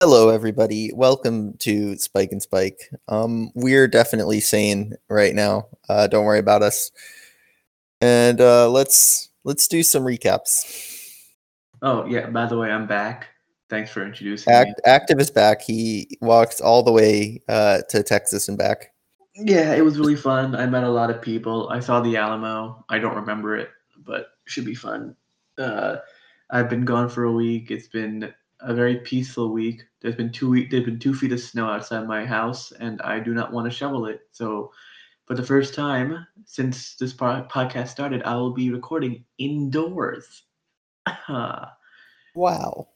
Hello, everybody. Welcome to Spike and Spike. Um, we're definitely sane right now. Uh, don't worry about us. And uh, let's let's do some recaps. Oh yeah. By the way, I'm back. Thanks for introducing Act, me. Active is back. He walked all the way uh, to Texas and back. Yeah, it was really fun. I met a lot of people. I saw the Alamo. I don't remember it, but it should be fun. Uh, I've been gone for a week. It's been a very peaceful week. There's been two week. There's been two feet of snow outside my house, and I do not want to shovel it. So, for the first time since this podcast started, I will be recording indoors. Wow.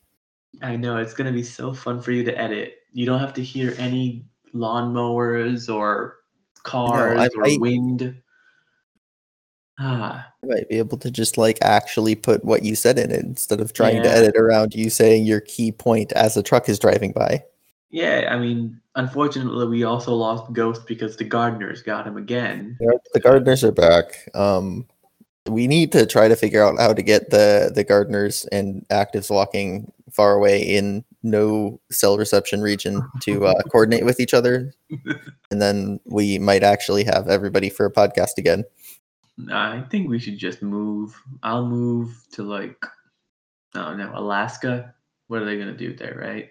I know it's gonna be so fun for you to edit. You don't have to hear any lawnmowers or cars or might- wind. Ah, I might be able to just like actually put what you said in it instead of trying to edit around you saying your key point as a truck is driving by. yeah. I mean, unfortunately, we also lost Ghost because the gardeners got him again. Yep, The gardeners are back. Um, we need to try to figure out how to get the the gardeners and actives walking far away in no cell reception region to uh, coordinate with each other, and then we might actually have everybody for a podcast again. I think we should just move. I'll move to like, I don't know, Alaska. What are they gonna do there, right?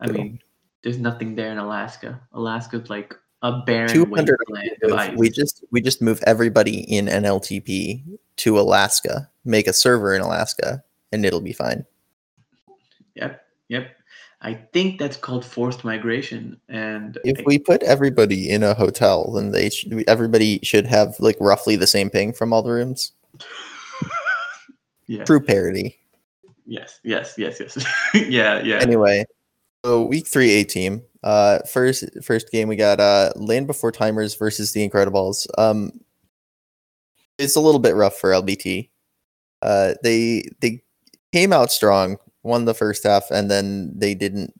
I Cool. mean, there's nothing there in Alaska. Alaska's like a barren Two hundred. wasteland of ice. We just we just move everybody in NLTP to Alaska, make a server in Alaska, and it'll be fine. Yep, yep. I think that's called forced migration, and If I- we put everybody in a hotel, then they should, everybody should have like roughly the same ping from all the rooms. yeah, True parity. yes, yes, yes, yes. yeah, yeah. Anyway, so week three A team. Uh, first first game we got uh Land Before Timers versus the Incredibles. Um, it's a little bit rough for LBT. Uh, they they came out strong, won the first half, and then they didn't.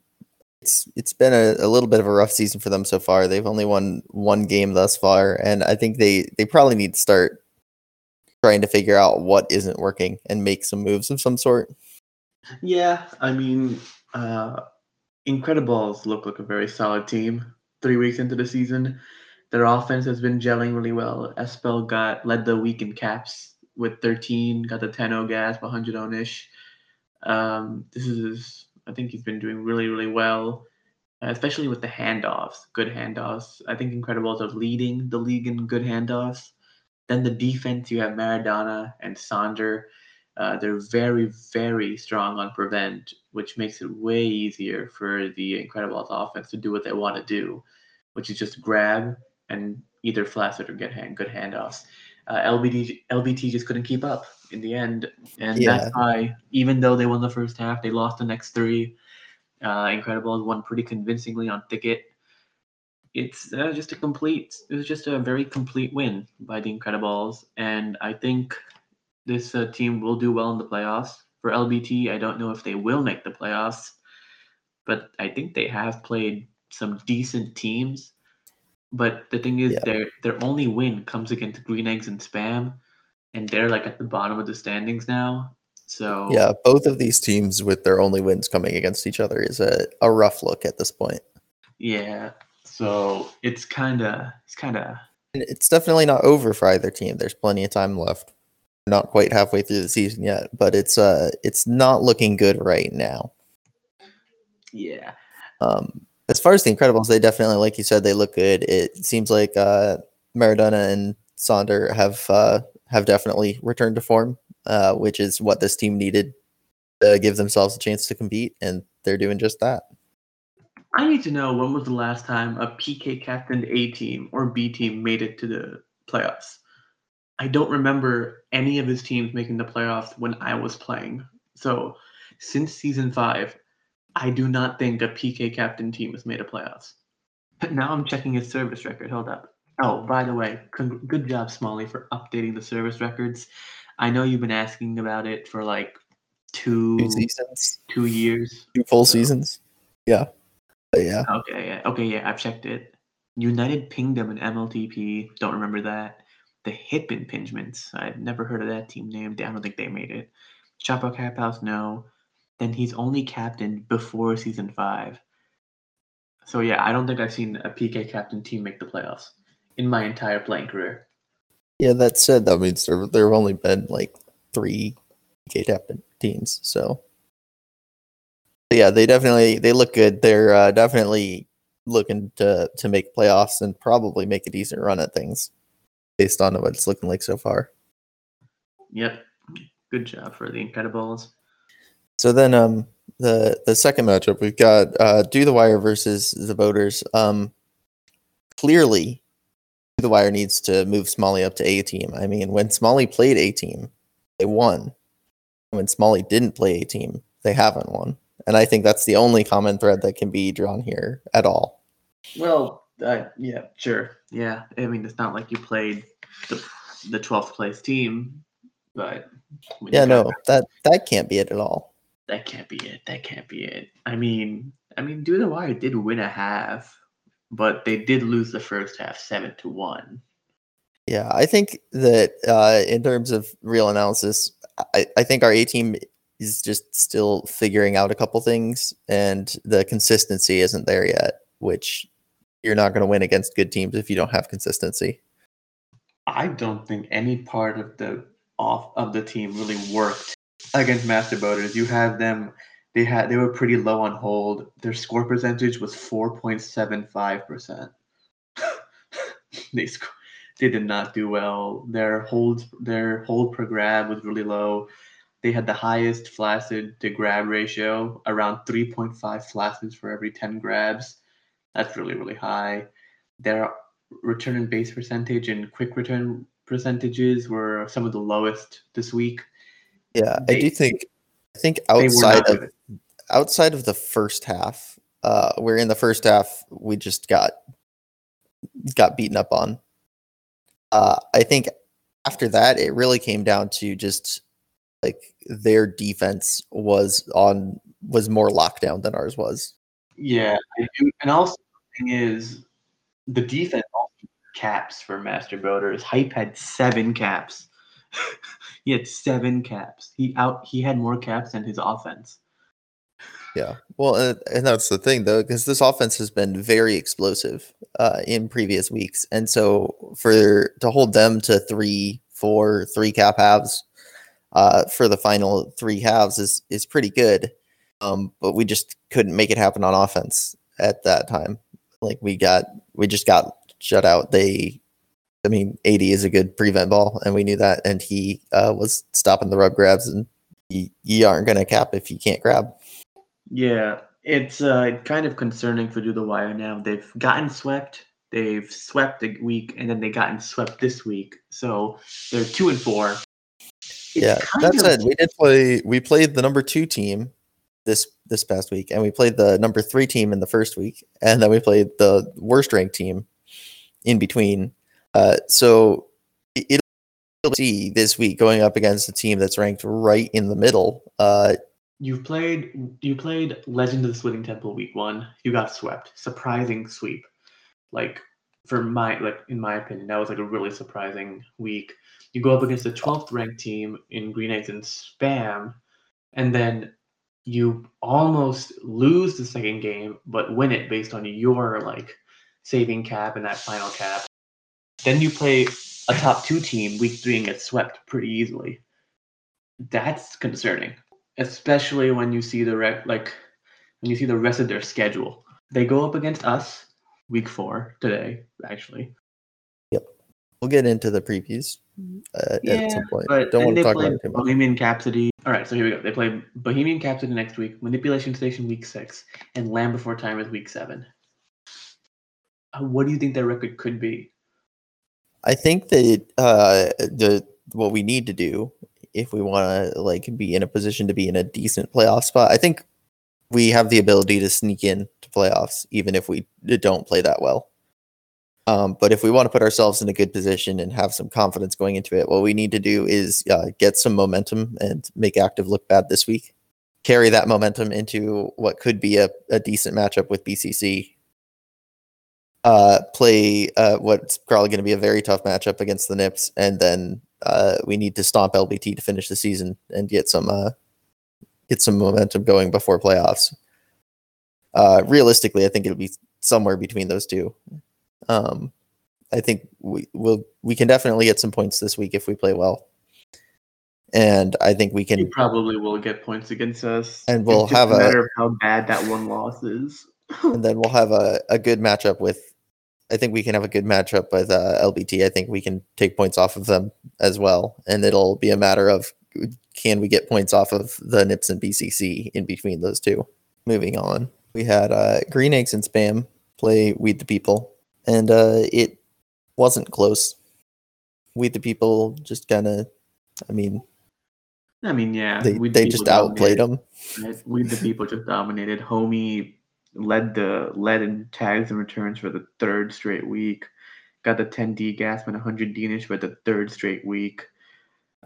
It's it's been a, a little bit of a rough season for them so far. They've only won one game thus far, and I think they they probably need to start trying to figure out what isn't working and make some moves of some sort. Yeah, I mean, uh, Incredibles look like a very solid team. Three weeks into the season, their offense has been gelling really well. Espel got led the week in caps with 13, got the 10 gas, 100 on ish. Um, this is, I think he's been doing really, really well, uh, especially with the handoffs, good handoffs. I think Incredibles are leading the league in good handoffs. Then the defense, you have Maradona and Sonder. Uh, they're very, very strong on prevent, which makes it way easier for the Incredibles offense to do what they want to do, which is just grab and either flash it or get hand, good handoffs. Uh, LBT, LBT just couldn't keep up in the end, and Yeah. that's why, even though they won the first half, they lost the next three. Uh, Incredibles won pretty convincingly on Thicket. It's uh, just a complete. It was just a very complete win by the Incredibles, and I think this uh, team will do well in the playoffs. For LBT, I don't know if they will make the playoffs, but I think they have played some decent teams. But the thing is, Yeah. their their only win comes against Green Eggs and Spam, and they're like at the bottom of the standings now. So Yeah, both of these teams with their only wins coming against each other is a, a rough look at this point. yeah. So it's kind of it's kind of It's definitely not over for either team. There's plenty of time left. We're not quite halfway through the season yet, but it's uh it's not looking good right now. yeah. Um as far as the Incredibles, they definitely, like you said, they look good. It seems like uh Maradona and Sonder have uh have definitely returned to form, uh, which is what this team needed to give themselves a chance to compete, and they're doing just that. I need to know when was the last time a PK captained A team or B team made it to the playoffs. I don't remember any of his teams making the playoffs when I was playing. So since season five, I do not think a PK captain team has made a playoffs. But now I'm checking his service record. Hold up. Oh, by the way, con- good job, Smalley, for updating the service records. I know you've been asking about it for like two Two seasons, two years. two full So- seasons. Yeah, but yeah. Okay, yeah, okay, yeah, I've checked it. United them in MLTP. Don't remember that. The hip impingements. I've never heard of that team named. I don't think they made it. Chapo Cap House, no. Then he's only captained before season five. So yeah, I don't think I've seen a PK captain team make the playoffs in my entire playing career. Yeah, that said, that means there there have only been like three captain teams. So yeah, they definitely they look good. They're uh, definitely looking to to make playoffs and probably make a decent run at things based on what it's looking like so far. Yep, good job for the Incredibles. So then, um, the the second matchup we've got uh, Do the Wire versus the Voters. Um, clearly, the Wire needs to move Smalley up to A team. I mean, when Smalley played A team, they won. When Smalley didn't play A team, they haven't won. And I think that's the only common thread that can be drawn here at all. Well, uh, yeah, sure, yeah. I mean, it's not like you played the the twelfth place team, but yeah, no, that that can't be it at all that can't be it. That can't be it. I mean, I mean, Do the Wire did win a half, but they did lose the first half seven to one. Yeah, I think that uh, in terms of real analysis, I, I think our A team is just still figuring out a couple things, and the consistency isn't there yet. Which you're not going to win against good teams if you don't have consistency. I don't think any part of the off of the team really worked against Master Boaters. You have them. They had they were pretty low on hold. Their score percentage was four point seven five percent. They sc- they did not do well. Their hold their hold per grab was really low. They had the highest flaccid to grab ratio, around 3.5 flaccids for every 10 grabs. That's really, really high. Their return and base percentage and quick return percentages were some of the lowest this week. Yeah, they, I do think I think outside of outside of the first half, uh where in the first half we just got got beaten up on. Uh I think after that it really came down to just like their defense was on was more lockdown than ours was. Yeah, and also the thing is the defense caps for Master Builders. Hype had seven caps. he had seven caps. He out. He had more caps than his offense. Yeah, well, and, and that's the thing though, because this offense has been very explosive uh, in previous weeks, and so for to hold them to three, four, three cap halves uh, for the final three halves is is pretty good. Um, but we just couldn't make it happen on offense at that time. Like we got, we just got shut out. They I mean, 80 is a good prevent ball, and we knew that. And he uh, was stopping the rub grabs, and you, you aren't going to cap if you can't grab. Yeah, it's uh, kind of concerning for Do the Wire now. They've gotten swept. They've swept a week, and then they gotten swept this week. So they're two and four. It's yeah, that of- said, we did play. We played the number two team this this past week, and we played the number three team in the first week, and then we played the worst ranked team in between uh, so it'll see this week going up against a team that's ranked right in the middle. Uh, you played you played Legend of the Splitting Temple week one. You got swept. Surprising sweep. Like for my like in my opinion, that was like a really surprising week. You go up against the 12th ranked team in Green Eggs and Spam, and then you almost lose the second game, but win it based on your like saving cap and that final cap. Then you play a top two team week three and get swept pretty easily. That's concerning, especially when you see the re- like when you see the rest of their schedule. They go up against us week four today, actually. Yep, we'll get into the previews uh, yeah, at some point. But Don't want to talk about it too much. Bohemian Capsody. All right, so here we go. They play Bohemian Capsody next week, Manipulation Station week six, and Land Before Time is week seven. Uh, what do you think their record could be? I think that uh, the what we need to do if we want to like be in a position to be in a decent playoff spot, I think we have the ability to sneak in to playoffs even if we don't play that well. Um, but if we want to put ourselves in a good position and have some confidence going into it, what we need to do is uh, get some momentum and make active look bad this week. Carry that momentum into what could be a, a decent matchup with BCC uh, play uh, what's probably going to be a very tough matchup against the Nips, and then uh, we need to stomp LBT to finish the season and get some uh, get some momentum going before playoffs. Uh, realistically, I think it'll be somewhere between those two. Um, I think we will we can definitely get some points this week if we play well. And I think we can probably will get points against us. And we'll have a a- matter of how bad that one loss is. and then we'll have a, a good matchup with I think we can have a good matchup with uh, LBT. I think we can take points off of them as well. And it'll be a matter of can we get points off of the Nips and BCC in between those two. Moving on, we had uh, Green Eggs and Spam play Weed the People, and uh, it wasn't close. Weed the People just kind of, I mean, I mean, yeah, they, they just outplayed them. Right? We the people just dominated. Homie led the led in tags and returns for the third straight week. Got the 10 D gas and 100 D for the third straight week.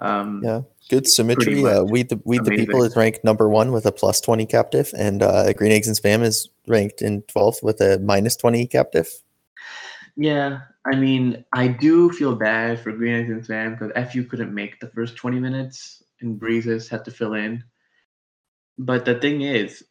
Um, Yeah. Good symmetry. Uh, Weed the Weed the People is ranked number one with a plus twenty captive, and uh, Green Eggs and Spam is ranked in twelfth with a minus twenty captive. Yeah, I mean, I do feel bad for Green Eggs and Spam because FU couldn't make the first 20 minutes and Breezes had to fill in. But the thing is,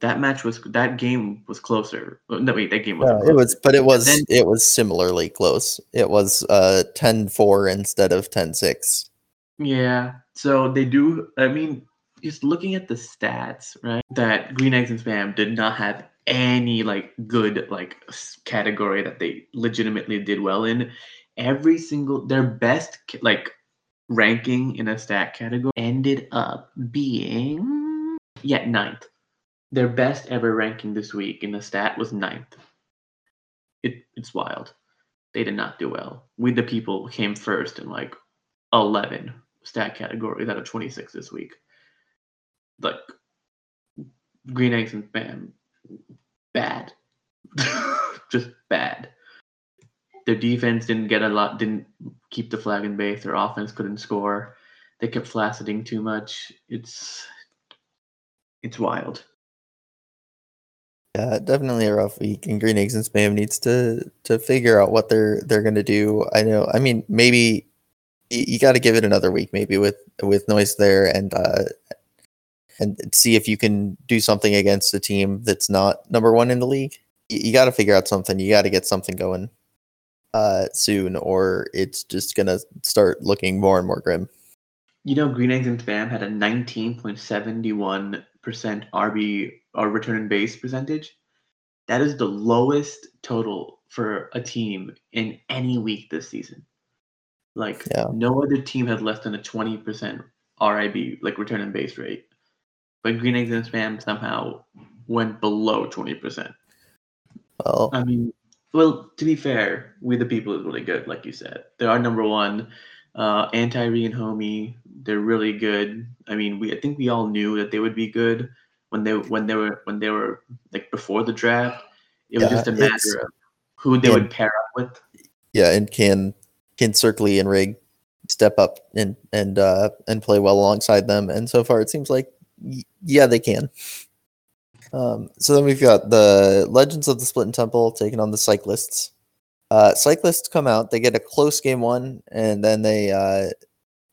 that match was that game was closer. No, wait, that game was. Yeah, it was, but it was then- it was similarly close. It was uh 10-4 instead of 10-6. Yeah. So they do. I mean, just looking at the stats, right? That Green Eggs and Spam did not have any like good like category that they legitimately did well in. Every single their best like ranking in a stat category ended up being yeah ninth. Their best ever ranking this week in the stat was ninth. It it's wild. They did not do well. We the people came first in like 11 stat categories out of 26 this week. Like green eggs and spam, bad, just bad. Their defense didn't get a lot, didn't keep the flag in base. Their offense couldn't score. They kept flacciding too much. It's it's wild. Yeah, definitely a rough week, and Green Eggs and Spam needs to to figure out what they're they're gonna do. I know. I mean, maybe you, you got to give it another week, maybe with with noise there, and uh, and see if you can do something against a team that's not number one in the league. You, you got to figure out something. You got to get something going uh, soon, or it's just gonna start looking more and more grim. You know, Green Eggs and Spam had a 19.71% RB or return in base percentage. That is the lowest total for a team in any week this season. Like Yeah. no other team has less than a 20% RIB, like return in base rate. But Green Eggs and Spam somehow went below 20%. Well, I mean, well, to be fair, We the People is really good, like you said. They are number one. Uh, Anti and Homie, they're really good. I mean, we I think we all knew that they would be good when they when they were when they were like before the draft. It was Yeah, just a matter of who they Yeah. would pair up with. yeah, and can can Circly and Rig step up and and uh and play well alongside them? And so far, it seems like y- yeah, they can. Um, so then we've got the Legends of the Split and Temple taking on the Cyclists. Uh, cyclists come out, they get a close game one, and then they uh,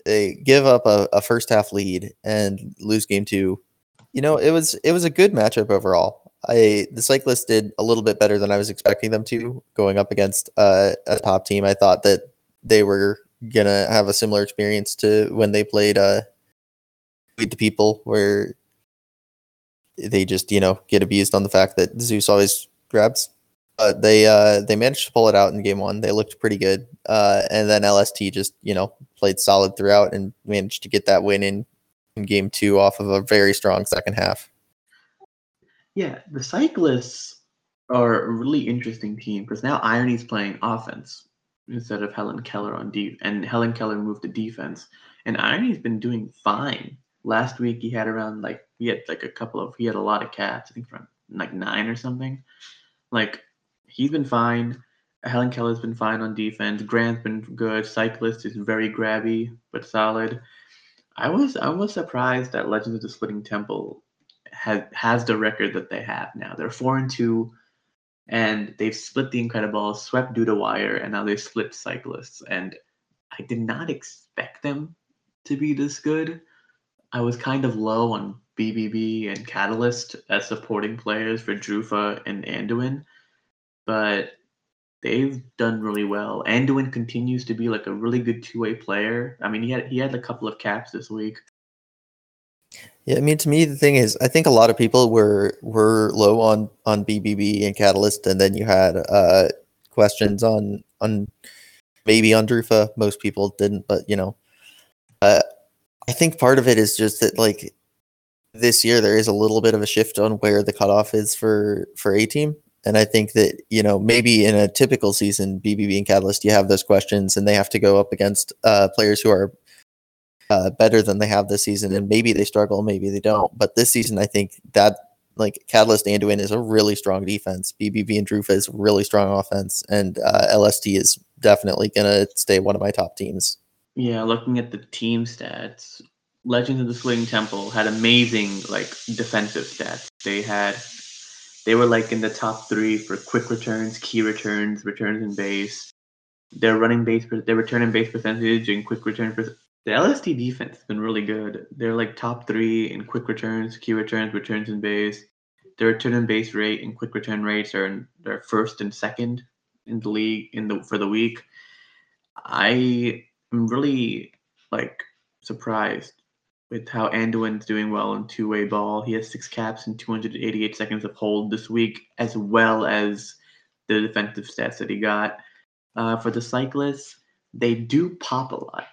they give up a, a first half lead and lose game two. You know, it was it was a good matchup overall. I the cyclists did a little bit better than I was expecting them to going up against uh, a top team. I thought that they were gonna have a similar experience to when they played uh, Beat the People, where they just you know get abused on the fact that Zeus always grabs. But they uh, they managed to pull it out in game one. They looked pretty good, uh, and then LST just you know played solid throughout and managed to get that win in, in game two off of a very strong second half. Yeah, the cyclists are a really interesting team because now Irony's playing offense instead of Helen Keller on deep, and Helen Keller moved to defense, and Irony's been doing fine. Last week he had around like he had like a couple of he had a lot of cats, I think from like nine or something. Like he's been fine. Helen Keller's been fine on defense. Grant's been good. Cyclist is very grabby but solid. I was I was surprised that Legends of the Splitting Temple has has the record that they have now. They're four and two, and they've split the Incredibles, swept Do the Wire, and now they split Cyclists. And I did not expect them to be this good. I was kind of low on BBB and Catalyst as supporting players for Drufa and Anduin, but they've done really well. Anduin continues to be like a really good two way player. I mean, he had he had a couple of caps this week. Yeah, I mean, to me, the thing is, I think a lot of people were were low on on BBB and Catalyst, and then you had uh, questions on on maybe on Drufa. Most people didn't, but you know, uh, I think part of it is just that like this year there is a little bit of a shift on where the cutoff is for for a team and i think that you know maybe in a typical season bbb and catalyst you have those questions and they have to go up against uh, players who are uh, better than they have this season and maybe they struggle maybe they don't. But this season i think that like catalyst anduin is a really strong defense. Bbb and drufa is really strong offense and uh, lst is definitely gonna stay one of my top teams. Yeah looking at the team stats Legends of the Swing Temple had amazing like defensive stats. They had they were like in the top three for quick returns, key returns, returns in base. Their running base, their return in base percentage, and quick return. Per- the LST defense has been really good. They're like top three in quick returns, key returns, returns in base. Their return in base rate and quick return rates are in, they're first and second in the league in the for the week. I am really like surprised with how Anduin's doing well in two way ball. He has six caps and 288 seconds of hold this week, as well as the defensive stats that he got. Uh, for the cyclists, they do pop a lot,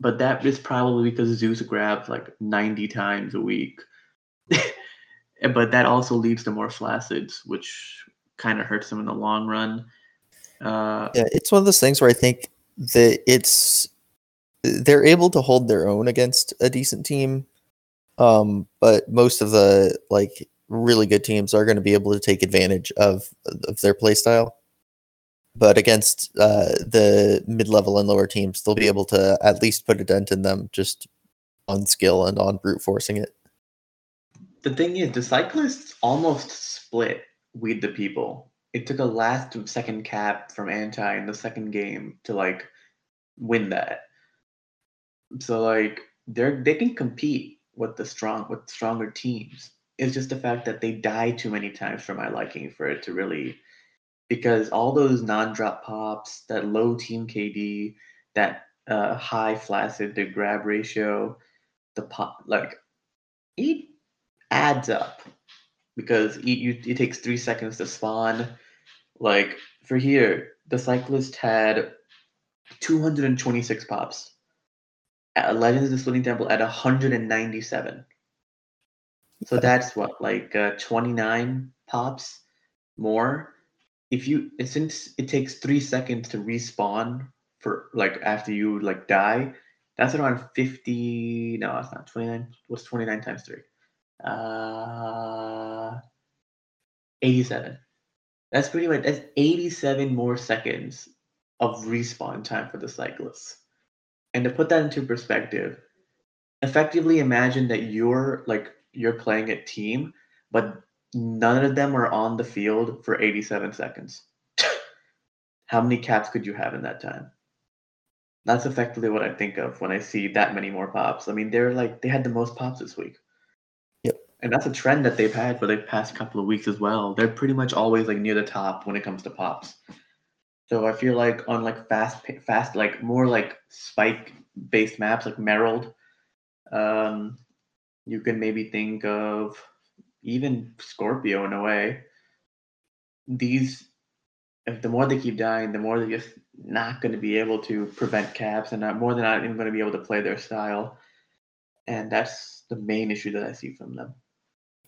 but that is probably because Zeus grabs like 90 times a week. but that also leads to more flaccids, which kind of hurts them in the long run. Uh, yeah, it's one of those things where I think that it's they're able to hold their own against a decent team. Um, but most of the like really good teams are going to be able to take advantage of of their play style. But against uh, the mid level and lower teams, they'll be able to at least put a dent in them just on skill and on brute forcing it. The thing is, the cyclists almost split with the people. It took a last second cap from Anti in the second game to like win that. So like they're they can compete with the strong with stronger teams. It's just the fact that they die too many times for my liking for it to really because all those non-drop pops, that low team KD, that uh, high flaccid to grab ratio, the pop like it adds up because it, you, it takes three seconds to spawn. Like for here, the cyclist had 226 pops Legends of the Splitting Temple at 197. So that's what, like uh, 29 pops more. If you since it takes three seconds to respawn for like after you like die, that's around 50. No, it's not 29. What's 29 times three? Uh, 87. That's pretty much that's 87 more seconds of respawn time for the cyclists. And to put that into perspective, effectively imagine that you're like you're playing a team, but none of them are on the field for 87 seconds. How many caps could you have in that time? That's effectively what I think of when I see that many more pops. I mean, they're like they had the most pops this week. Yep. And that's a trend that they've had for the past couple of weeks as well. They're pretty much always like near the top when it comes to pops. So I feel like on like fast, fast, like more like spike based maps like Merald, um, you can maybe think of even Scorpio in a way. These, if the more they keep dying, the more they're just not going to be able to prevent caps, and not more than not even going to be able to play their style. And that's the main issue that I see from them.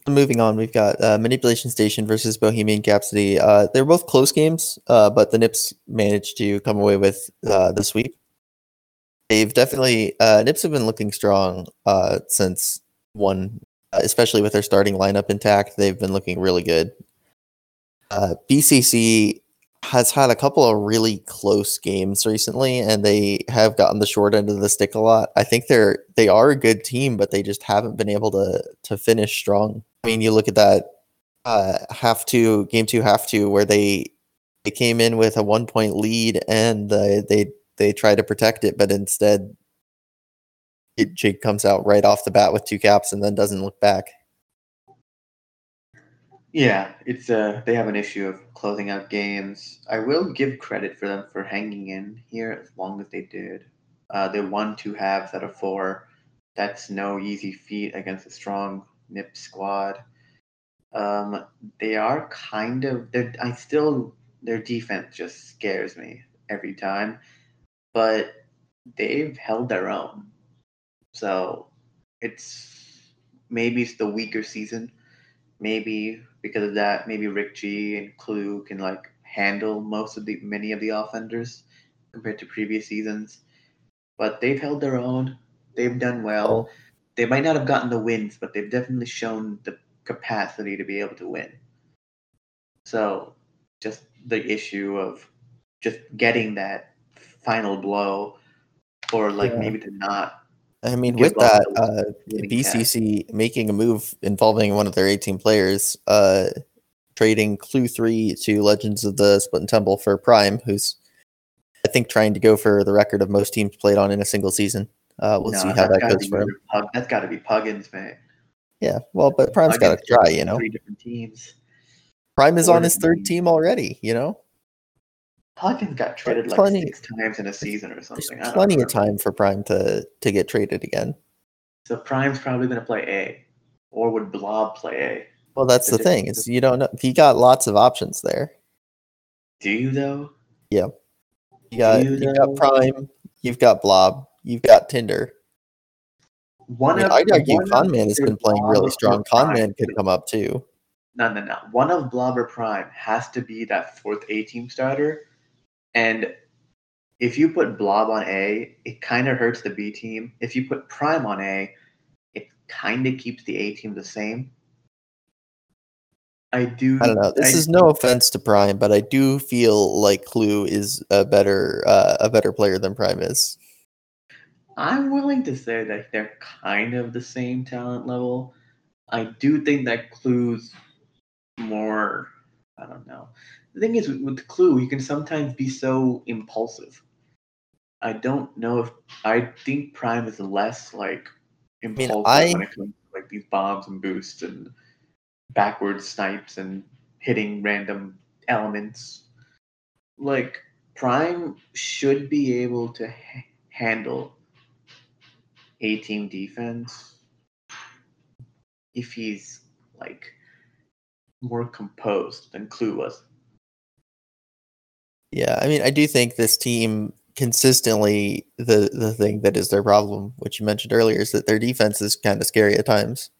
Moving on, we've got uh, Manipulation Station versus Bohemian Capsody. Uh, they're both close games, uh, but the Nips managed to come away with uh, the sweep. They've definitely uh, Nips have been looking strong uh, since one, especially with their starting lineup intact. They've been looking really good. BCC has had a couple of really close games recently, and they have gotten the short end of the stick a lot. I think they're they are a good team, but they just haven't been able to to finish strong. I mean, you look at that uh, half two, game two, half two, where they they came in with a one point lead and uh, they they try to protect it, but instead it, Jake comes out right off the bat with two caps and then doesn't look back. Yeah, it's uh they have an issue of closing out games. I will give credit for them for hanging in here as long as they did. Uh, they won two halves out of four. That's no easy feat against a strong Nip squad. Um, they are kind of. They're, I still their defense just scares me every time, but they've held their own. So it's maybe it's the weaker season. Maybe because of that, maybe Rick G and Clue can like handle most of the many of the offenders compared to previous seasons. But they've held their own. They've done well. They might not have gotten the wins, but they've definitely shown the capacity to be able to win. So just the issue of just getting that final blow or like Yeah. maybe to not I mean, with that, uh, BCC making a move involving one of their 18 players, uh, trading Clue 3 to Legends of the Split and Temple for Prime, who's, I think, trying to go for the record of most teams played on in a single season. Uh, we'll No, see how that goes for him. Pug- that's got to be Puggins, man. Yeah, well, but Prime's got to try, you know? Three different teams. Prime is four on his third teams. team already, you know? Puggins got traded like plenty- six times in a season or something. Don't plenty of time for Prime to, to get traded again. So Prime's probably going to play A, or would Blob play A? Well, that's The the thing, is you don't know. He got lots of options there. Do you though? Yeah. You got, you you got Prime, you've got Blob, you've got Tinder. I One mean, of I'd argue Conman has been playing really strong. Conman could come up too. No, no, no. One of Blob or Prime has to be that fourth A team starter, and if you put Blob on A, it kind of hurts the B team. If you put Prime on A, it kind of keeps the A team the same. I do. I don't know. This I- is no offense to Prime, but I do feel like Clue is a better uh, a better player than Prime is. I'm willing to say that they're kind of the same talent level. I do think that Clue's more. I don't know. The thing is, with, Clue, you can sometimes be so impulsive. I don't know if I think Prime is less like impulsive I- when it comes to like these bombs and boosts and backwards snipes and hitting random elements. Like Prime should be able to h- handle a team defense if he's like more composed than Clue was. Yeah, I mean, I do think this team consistently the the thing that is their problem, which you mentioned earlier, is that their defense is kind of scary at times.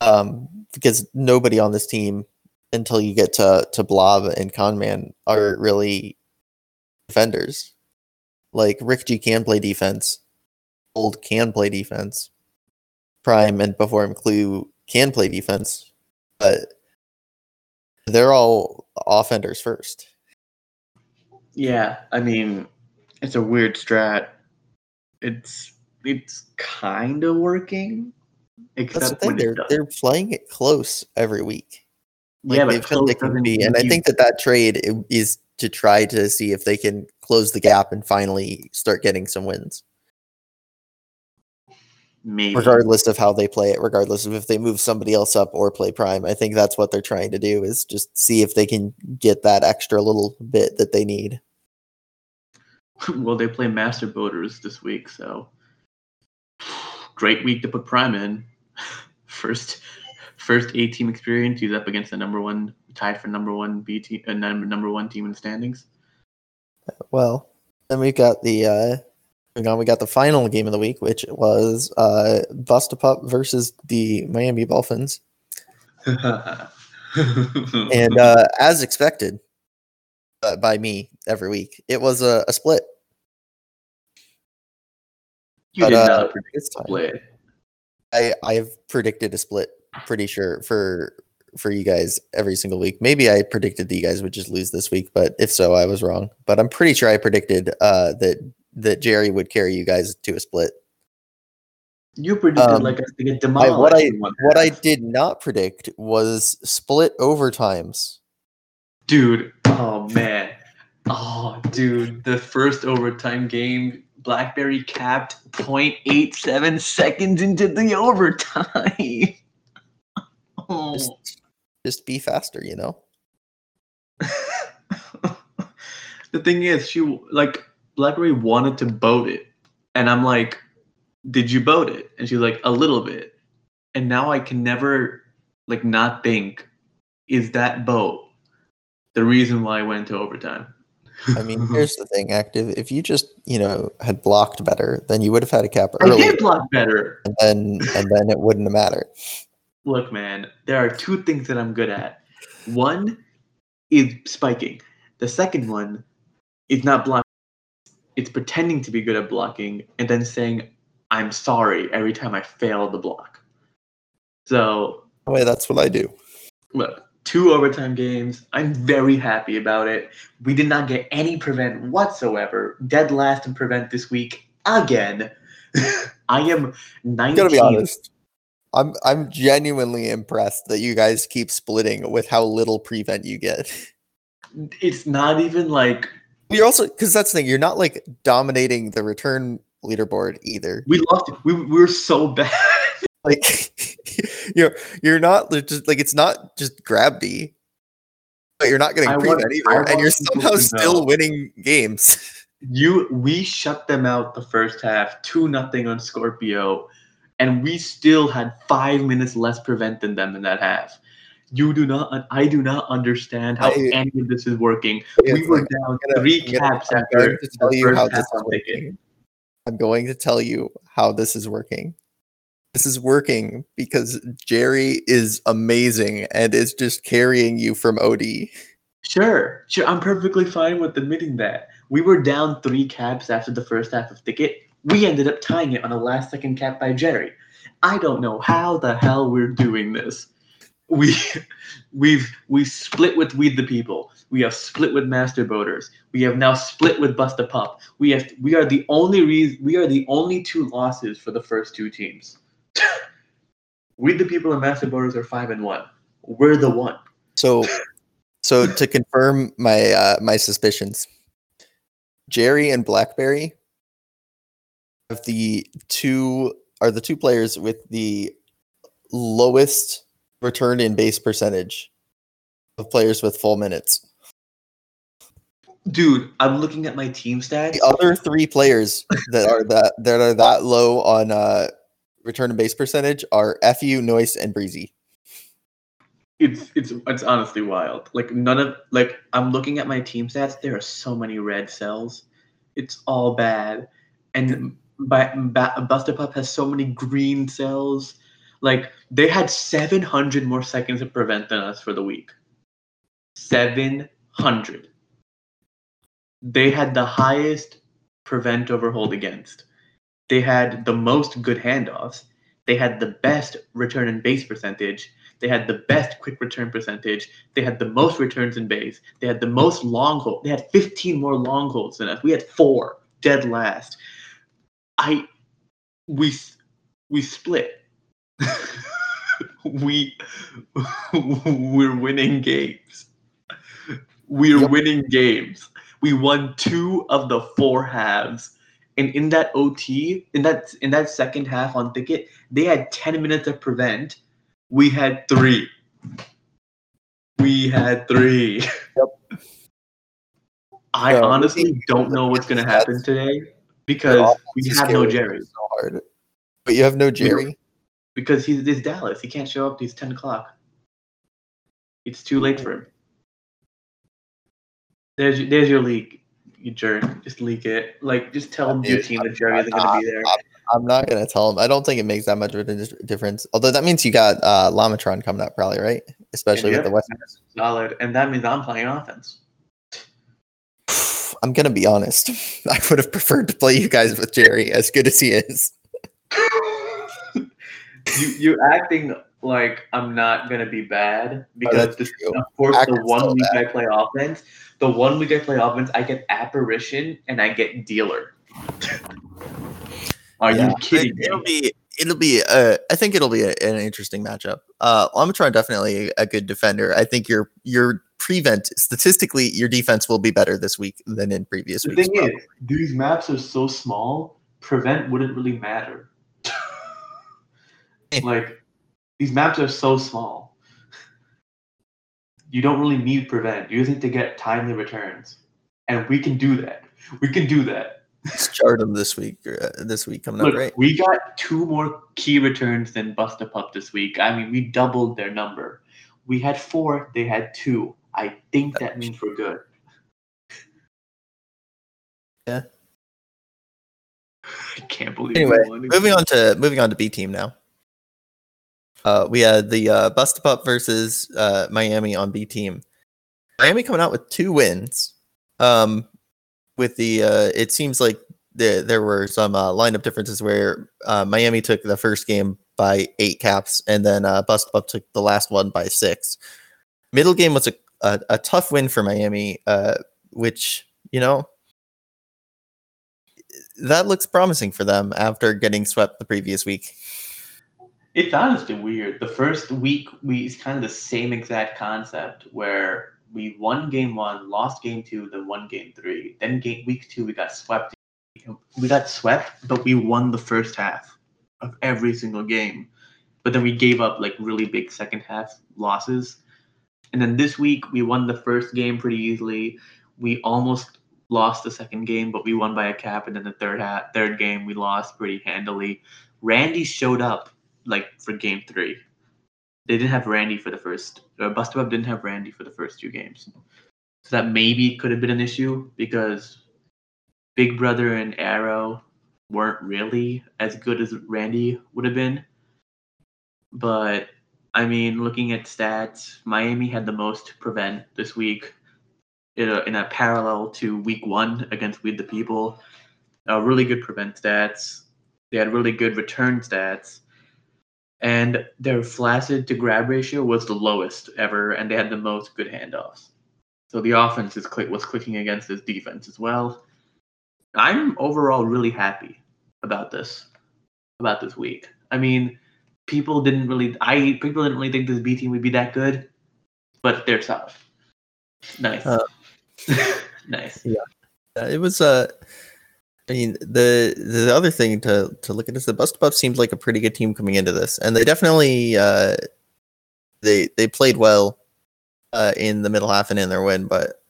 Um, because nobody on this team until you get to to Blob and Conman are really defenders. Like Rick G can play defense, Old can play defense, Prime and before him Clue can play defense, but they're all offenders first. Yeah, I mean, it's a weird strat. It's it's kind of working, the except thing. when They're they're playing it close every week. Like yeah, but close they can be, and I think that that trade is to try to see if they can close the gap and finally start getting some wins, maybe regardless of how they play it, regardless of if they move somebody else up or play prime. I think that's what they're trying to do is just see if they can get that extra little bit that they need. well, they play Master Boaters this week, so great week to put Prime in. First, first A team experience. He's up against the number one, tied for number one B team, uh, number number one team in standings. Well, then we've got the uh we got the final game of the week, which was uh Bustapup versus the Miami Dolphins. and uh, as expected uh, by me every week, it was a, a split. you but, did uh, not predict This time, split. I I've predicted a split. Pretty sure for for you guys every single week. Maybe I predicted that you guys would just lose this week, but if so, I was wrong. But I'm pretty sure I predicted uh, that that Jerry would carry you guys to a split. You predicted um, like us to get I, what I what I did not predict was split overtimes. dude. Oh man. Oh, dude. The first overtime game Blackberry capped 0.87 seconds into the overtime. oh. Just, just be faster, you know. the thing is, she like Blackberry wanted to boat it, and I'm like, "Did you boat it?" And she's like, "A little bit." And now I can never like not think, is that boat the reason why I went to overtime? I mean, here's the thing, active. If you just, you know, had blocked better, then you would have had a cap early. I did block better, and then and then it wouldn't have mattered. Look, man, there are two things that I'm good at. One is spiking. The second one is not blocking. It's pretending to be good at blocking and then saying, I'm sorry every time I fail the block. So, oh, Wait, that's what I do. look, two overtime games. I'm very happy about it. We did not get any prevent whatsoever. Dead last in prevent this week again. I am 19. Gotta be honest. I'm I'm genuinely impressed that you guys keep splitting with how little prevent you get. It's not even like You're also because that's the thing. You're not like dominating the return leaderboard either. we lost. We, we were so bad. Like you're you're not just like it's not just grab D, but you're not getting I want- prevent I either, and you're somehow still winning games. You we shut them out the first half, two nothing on Scorpio, and we still had five minutes less prevent than them in that half. You do not I do not understand how I- any of this is working. We were like, down gonna- 3 I'm gonna- caps I'm after going to tell the you first how half this is working. I'm going to tell you how this is working. This is working because Jerry is amazing and is just carrying you from OD. Sure, sure. I'm perfectly fine with admitting that. We were down three caps after the first half of Thicket. We ended up tying it on a last second cap by Jerry. I don't know how the hell we're doing this. We we've we split with Weed the People. We have split with Master Boaters. We have now split with Bust a Pup. We have we are the only reason we are the only two losses for the first two teams. Weed the People and Master Boaters are five and one. We're the one. So, so to confirm my uh, my suspicions, Jerry and Blackberry have the two are the two players with the lowest return in base percentage of players with full minutes. Dude, I'm looking at my team stats. The other three players that are that that are that low on uh, return to base percentage are Fu, Noise, and Breezy. It's it's it's honestly wild. Like none of like I'm looking at my team stats. There are so many red cells. It's all bad, and by, ba- Bust a Pup has so many green cells. Like they had 700 more seconds to prevent than us for the week. 700. They had the highest prevent over hold against. They had the most good handoffs. They had the best return and base percentage. They had the best quick return percentage. They had the most returns in base. They had the most long hold. They had 15 more long holds than us. We had four dead last. I we we split. we we're winning games. We're Yep. winning games. We won two of the four halves. And in that OT, in that in that second half on Thicket, they had 10 minutes to prevent. We had three. We had three. Yep. I So, honestly don't know what's gonna happen today because we have no Jerry. So hard. But you have no Jerry. Because he's this Dallas. He can't show up. He's 10 o'clock. It's too late for him. There's there's your leak, you jerk. Just leak it. Like just tell your Dude, team that Jerry isn't gonna be there. I'm not gonna tell him. I don't think it makes that much of a difference. Although that means you got uh, Lamatron coming up, probably right? Especially Yeah. with the West. Solid. And that means I'm playing offense. I'm gonna be honest. I would have preferred to play you guys with Jerry, as good as he is. you you're acting like I'm not gonna be bad because that's this, of course the one week bad. I play offense, the one week I play offense, I get apparition and I get dealer. Are Yeah, you kidding me? It'll be. It'll be. Uh, I think it'll be a, an interesting matchup. Uh, Lamatron definitely a good defender. I think your your prevent statistically your defense will be better this week than in previous The weeks. thing is, these maps are so small, prevent wouldn't really matter. Like, these maps are so small. You don't really need prevent. You just need to get timely returns. And we can do that. We can do that. Let's chart them this week. Uh, this week coming Look, up, right? we got two more key returns than Bust a Pup this week. I mean, we doubled their number. We had four, they had two. I think that means we're good. Yeah. I can't believe Anyway, moving on to moving on to B team now. Uh, we had the uh, Bust Up versus uh, Miami on B team. Miami coming out with two wins. Um, with the uh, it seems like there there were some uh, lineup differences where uh, Miami took the first game by eight caps, and then uh, Bust Up took the last one by six. Middle game was a a, a tough win for Miami, uh, which you know that looks promising for them after getting swept the previous week. It's honestly weird. The first week we it's kind of the same exact concept where we won game one, lost game two, then won game three. Then game week two we got swept. We got swept, but we won the first half of every single game. But then we gave up like really big second half losses. And then this week we won the first game pretty easily. We almost lost the second game, but we won by a cap. And then the third half, third game we lost pretty handily. Randy showed up like for game three. They didn't have Randy for the first. Uh, Buster didn't have Randy for the first two games, so that maybe could have been an issue because Big Brother and Arrow weren't really as good as Randy would have been. But I mean, looking at stats, Miami had the most prevent this week in a, in a parallel to week one against We the People. Uh, really good prevent stats. They had really good return stats and their flaccid to grab ratio was the lowest ever, and they had the most good handoffs. So the offense is click was clicking against this defense as well. I'm overall really happy about this, about this week. I mean, people didn't really, I people didn't really think this B team would be that good, but they're tough. Nice, Uh, nice. Yeah. it was uh I mean the the other thing to to look at is the Bust Buff seemed like a pretty good team coming into this, and they definitely uh they they played well uh in the middle half and in their win, but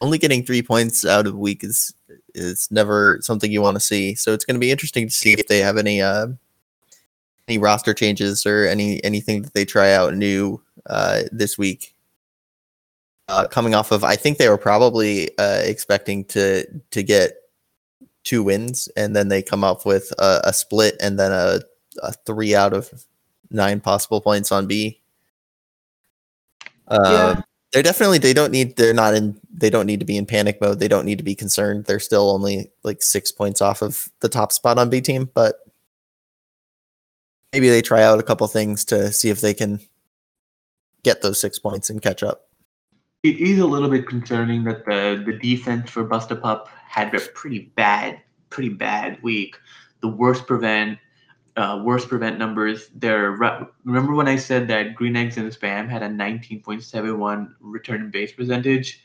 only getting three points out of a week is is never something you want to see. So it's going to be interesting to see if they have any uh any roster changes or any anything that they try out new uh this week uh, coming off of I think they were probably uh, expecting to to get two wins and then they come up with a, a split and then a, a three out of nine possible points on B. Um, Yeah. They're definitely they don't need they're not in they don't need to be in panic mode. They don't need to be concerned. They're still only like six points off of the top spot on B team, but maybe they try out a couple things to see if they can get those six points and catch up. It is a little bit concerning that the the defense for Bust a Pup had a pretty bad, pretty bad week. The worst prevent, uh, worst prevent numbers. Their re- remember when I said that Green Eggs and Spam had a 19.71 return base percentage?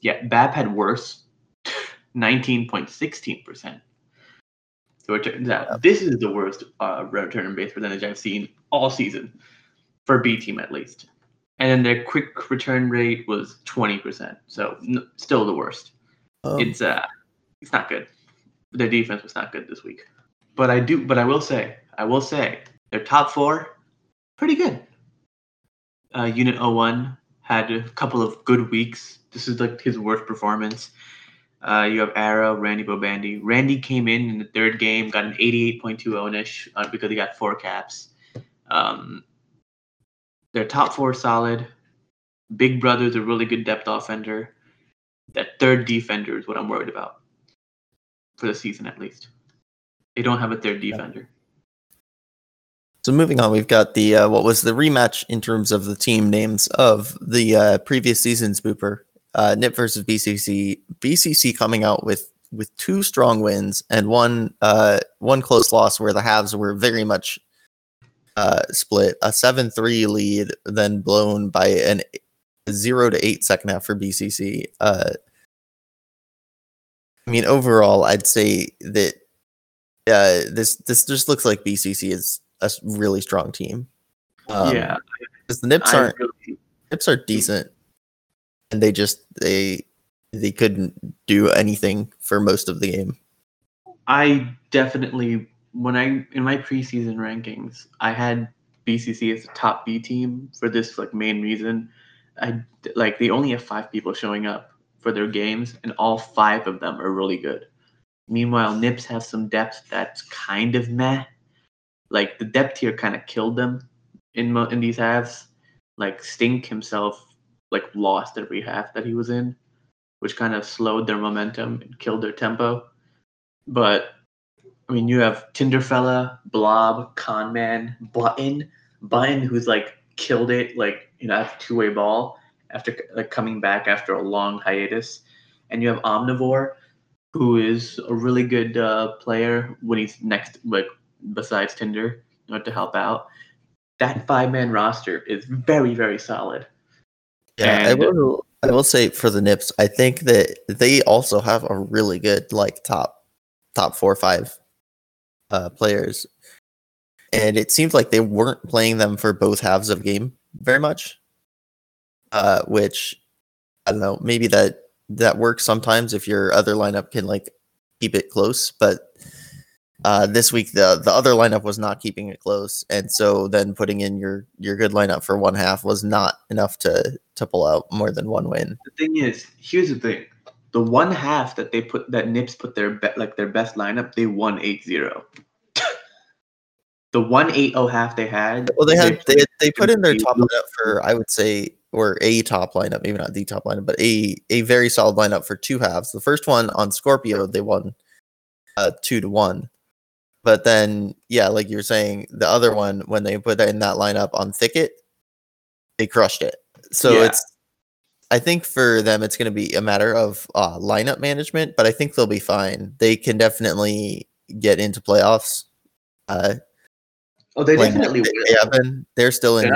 Yeah, BAP had worse, 19.16 percent. So it turns out this is the worst uh, return base percentage I've seen all season for B team at least and then their quick return rate was 20%. So n- still the worst. Um, It's uh it's not good. Their defense was not good this week. But I do but I will say, I will say their top 4 pretty good. Uh Unit 01 had a couple of good weeks. This is like his worst performance. Uh, you have Arrow, Randy Bobandy. Randy came in in the third game, got an 88.2 ownish uh, because he got four caps. Um, their top four solid. Big Brother's a really good depth offender. That third defender is what I'm worried about for the season at least. They don't have a third defender. So moving on, we've got the uh, what was the rematch in terms of the team names of the uh, previous season's Booper, uh, Nip versus BCC. BCC coming out with with two strong wins and one uh, one close loss where the halves were very much uh, split. A seven three lead, then blown by an zero to eight second half for BCC. Uh, I mean, overall, I'd say that uh, this this just looks like BCC is a really strong team. Um, yeah, because the Nips aren't really... Nips are decent, and they just they they couldn't do anything for most of the game. I definitely when I in my preseason rankings, I had BCC as a top B team for this like main reason. I like they only have five people showing up for their games, and all five of them are really good. Meanwhile, Nips have some depth that's kind of meh. Like the depth here kind of killed them in in these halves. Like Stink himself, like lost every half that he was in, which kind of slowed their momentum and killed their tempo. But I mean, you have Tinderfella, Blob, Conman, Button, Button, who's like killed it, like you know, after two way ball after like coming back after a long hiatus, and you have Omnivore, who is a really good uh, player when he's next, like besides Tinder, you know, to help out. That five man roster is very very solid. Yeah, and, I will. I will say for the Nips, I think that they also have a really good like top top four or five uh, players, and it seemed like they weren't playing them for both halves of game very much. Uh, which I don't know, maybe that that works sometimes if your other lineup can like keep it close, but uh, this week the the other lineup was not keeping it close, and so then putting in your your good lineup for one half was not enough to to pull out more than one win. The thing is, here's the thing: the one half that they put that Nips put their be, like their best lineup, they won 8-0. the one 8-0 half they had. Well, they had they they put in their top lineup for I would say or a top lineup, maybe not the top lineup, but a a very solid lineup for two halves. The first one on Scorpio, they won uh, two to one. But then, yeah, like you're saying, the other one when they put that in that lineup on Thicket, they crushed it. So yeah. it's I think for them, it's going to be a matter of uh, lineup management, but I think they'll be fine. They can definitely get into playoffs. Uh, oh, they definitely will. Yeah, been, they're still in.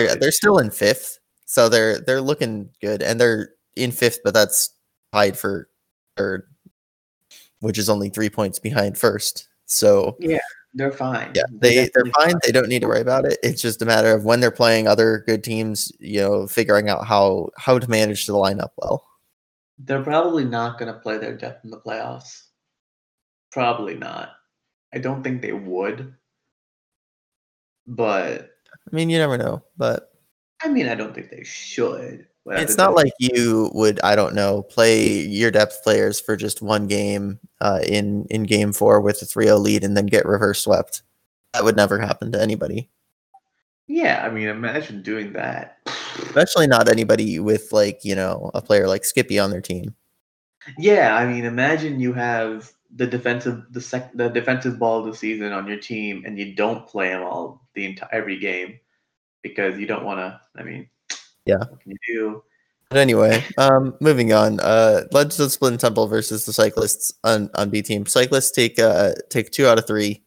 They're, they're still in fifth, so they're they're looking good, and they're in fifth, but that's tied for third, which is only three points behind first. So yeah, they're fine. Yeah, they they're fine. They don't need to worry about it. It's just a matter of when they're playing other good teams, you know, figuring out how how to manage the lineup well. They're probably not going to play their depth in the playoffs. Probably not. I don't think they would. But I mean, you never know. But I mean, I don't think they should. It's not like you would, I don't know, play your depth players for just one game uh, in in game four with a 3-0 lead and then get reverse swept. That would never happen to anybody. Yeah, I mean, imagine doing that. Especially not anybody with like you know a player like Skippy on their team. Yeah, I mean, imagine you have the defensive the sec the defensive ball of the season on your team and you don't play them all the entire every game because you don't want to. I mean, yeah. What can you do? But anyway, um, moving on. Uh, Legends of Splinter Temple versus the Cyclists on, on B team. Cyclists take uh, take two out of three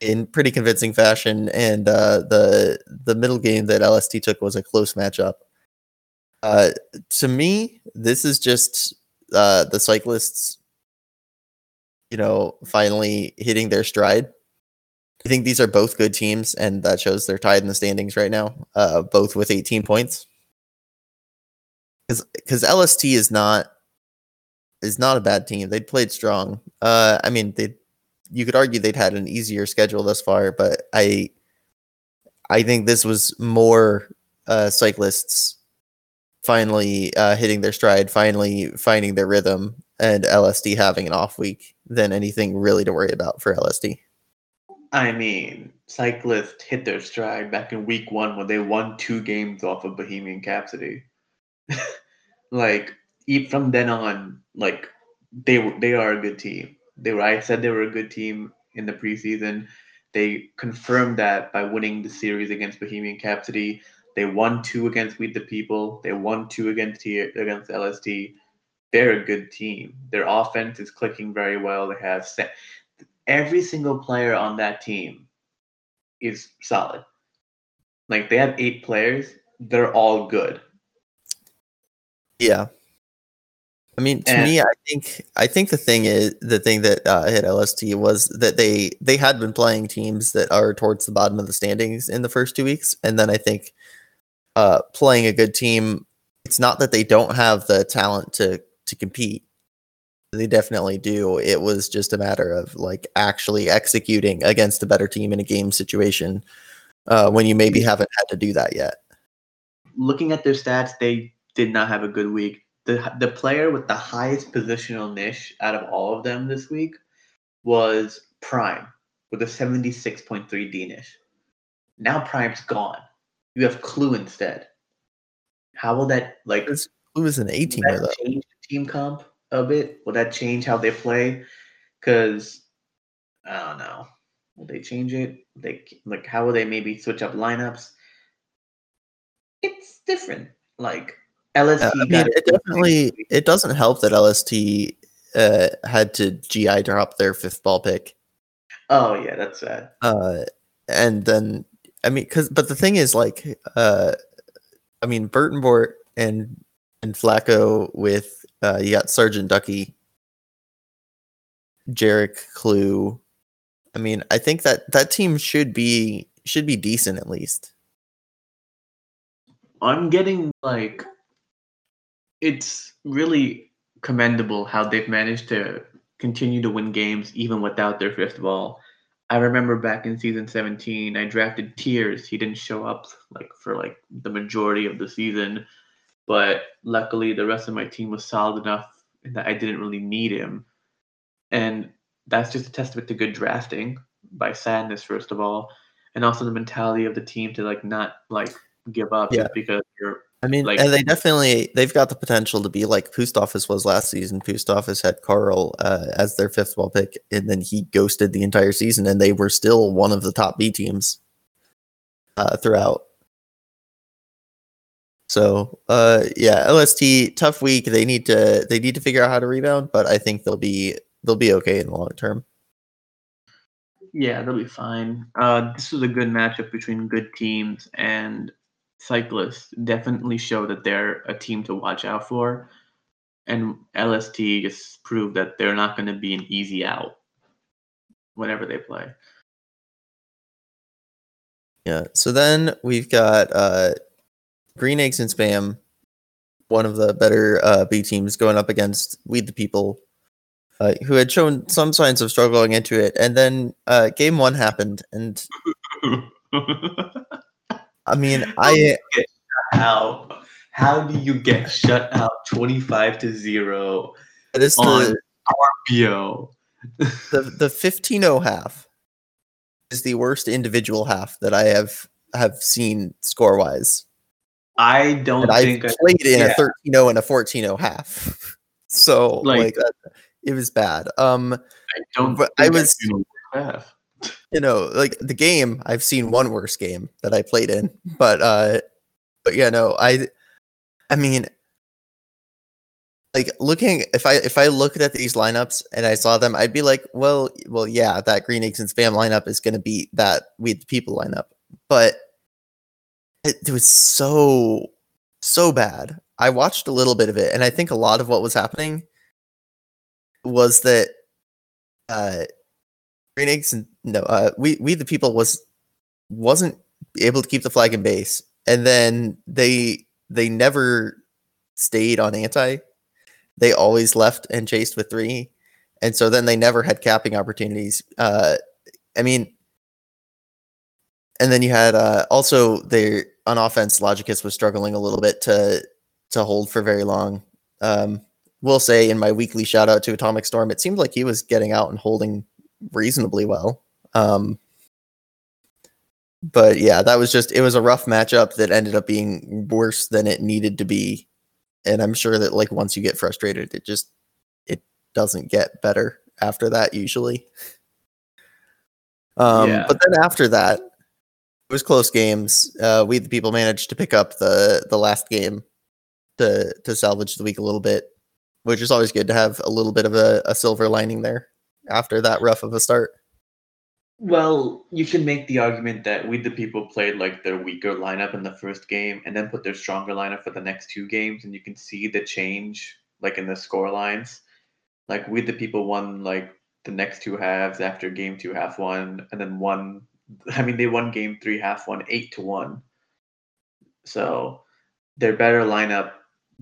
in pretty convincing fashion, and uh, the the middle game that LST took was a close matchup. Uh, to me, this is just uh, the Cyclists, you know, finally hitting their stride. I think these are both good teams, and that shows they're tied in the standings right now, uh, both with 18 points. Because because LST is not is not a bad team. They played strong. Uh, I mean, they you could argue they'd had an easier schedule thus far, but I I think this was more uh, cyclists finally uh, hitting their stride, finally finding their rhythm, and LST having an off week than anything really to worry about for LST. I mean, cyclists hit their stride back in week one when they won two games off of Bohemian Capsody. like from then on, like they they are a good team. They were I said they were a good team in the preseason. They confirmed that by winning the series against Bohemian Capsody. They won two against Meet the People. They won two against T- against LST. They're a good team. Their offense is clicking very well. They have set, every single player on that team is solid. Like they have eight players, they're all good. Yeah. I mean, to And- me, I think I think the thing is the thing that uh, hit LST was that they they had been playing teams that are towards the bottom of the standings in the first two weeks, and then I think uh, playing a good team. It's not that they don't have the talent to to compete. They definitely do. It was just a matter of like actually executing against a better team in a game situation uh, when you maybe haven't had to do that yet. looking at their stats, they did not have a good week. The the player with the highest positional niche out of all of them this week was Prime with a 76.3 D niche. Now Prime's gone. You have Clue instead. How will that like It's- Who was an A will teamer that though? change the team comp a bit? Will that change how they play? Because I don't know. Will they change it? They like how will they maybe switch up lineups? It's different. Like LST Uh, I mean, it good definitely it doesn't help that LST uh, had to GI drop their fifth ball pick, Oh yeah, that's sad. uh, and then I mean, because but the thing is, like, uh, I mean, Burtonbort and and Flacco with uh, you got Sergeant Ducky, Jarek Clue. I mean, I think that that team should be should be decent at least. I'm getting like it's really commendable how they've managed to continue to win games even without their fifth ball. I remember back in season 17, I drafted Tears. He didn't show up like for like the majority of the season, but luckily the rest of my team was solid enough that I didn't really need him. And that's just a testament to good drafting by Sadness first of all, and also the mentality of the team to like not like give up Yeah. just because you're I mean, Like- and they definitely they've got the potential to be like Post Office was last season. Post Office had Carl uh, as their fifth ball pick, and then he ghosted the entire season, and they were still one of the top B teams uh, throughout. So, uh, yeah, LST tough week. They need to they need to figure out how to rebound, but I think they'll be they'll be okay in the long term. Yeah, they'll be fine. Uh, this was a good matchup between good teams and cyclists. Definitely show that they're a team to watch out for. And LST just proved that they're not going to be an easy out whenever they play. Yeah. So then we've got uh, Green Eggs and Spam, one of the better uh, B teams, going up against Weed the People, uh, who had shown some signs of struggling into it. And then uh, game one happened. And I mean, I how how do you get shut out 25 to 0 this on the, RPO? the the 15 half is the worst individual half that I have have seen score wise. I don't And think I- played in a yeah. 13 0 and a 14 half. so Like- like, that, it was bad. Um I don't but I was- a half. You know, like the game, I've seen one worse game that I played in, but uh, but yeah, no, I, I mean, like looking if I if I looked at these lineups and I saw them, I'd be like, well, well, yeah, that Green Eggs and Spam lineup is to beat that We the People lineup, but it, it was so so bad. I watched a little bit of it, and I think a lot of what was happening was that uh Green Eggs and no, uh, we we the people was wasn't able to keep the flag in base, and then they they never stayed on anti. They always left and chased with three, and so then they never had capping opportunities. Uh, I mean, and then you had uh, also their on offense. Logicus was struggling a little bit to to hold for very long. Um, will say in my weekly shout out to Atomic Storm, it seemed like he was getting out and holding reasonably well. Um, but yeah, that was just it was a rough matchup that ended up being worse than it needed to be. And I'm sure that like once you get frustrated, it just it doesn't get better after that usually. Um, Yeah. but then after that, it was close games. Uh, we the people managed to pick up the the last game to to salvage the week a little bit, which is always good to have a little bit of a, a silver lining there after that rough of a start. Well, you can make the argument that we the people played like their weaker lineup in the first game and then put their stronger lineup for the next two games, and you can see the change like in the score lines. Like we the people won like the next two halves after game two half one, and then one. I mean, they won game three half one eight to one. So their better lineup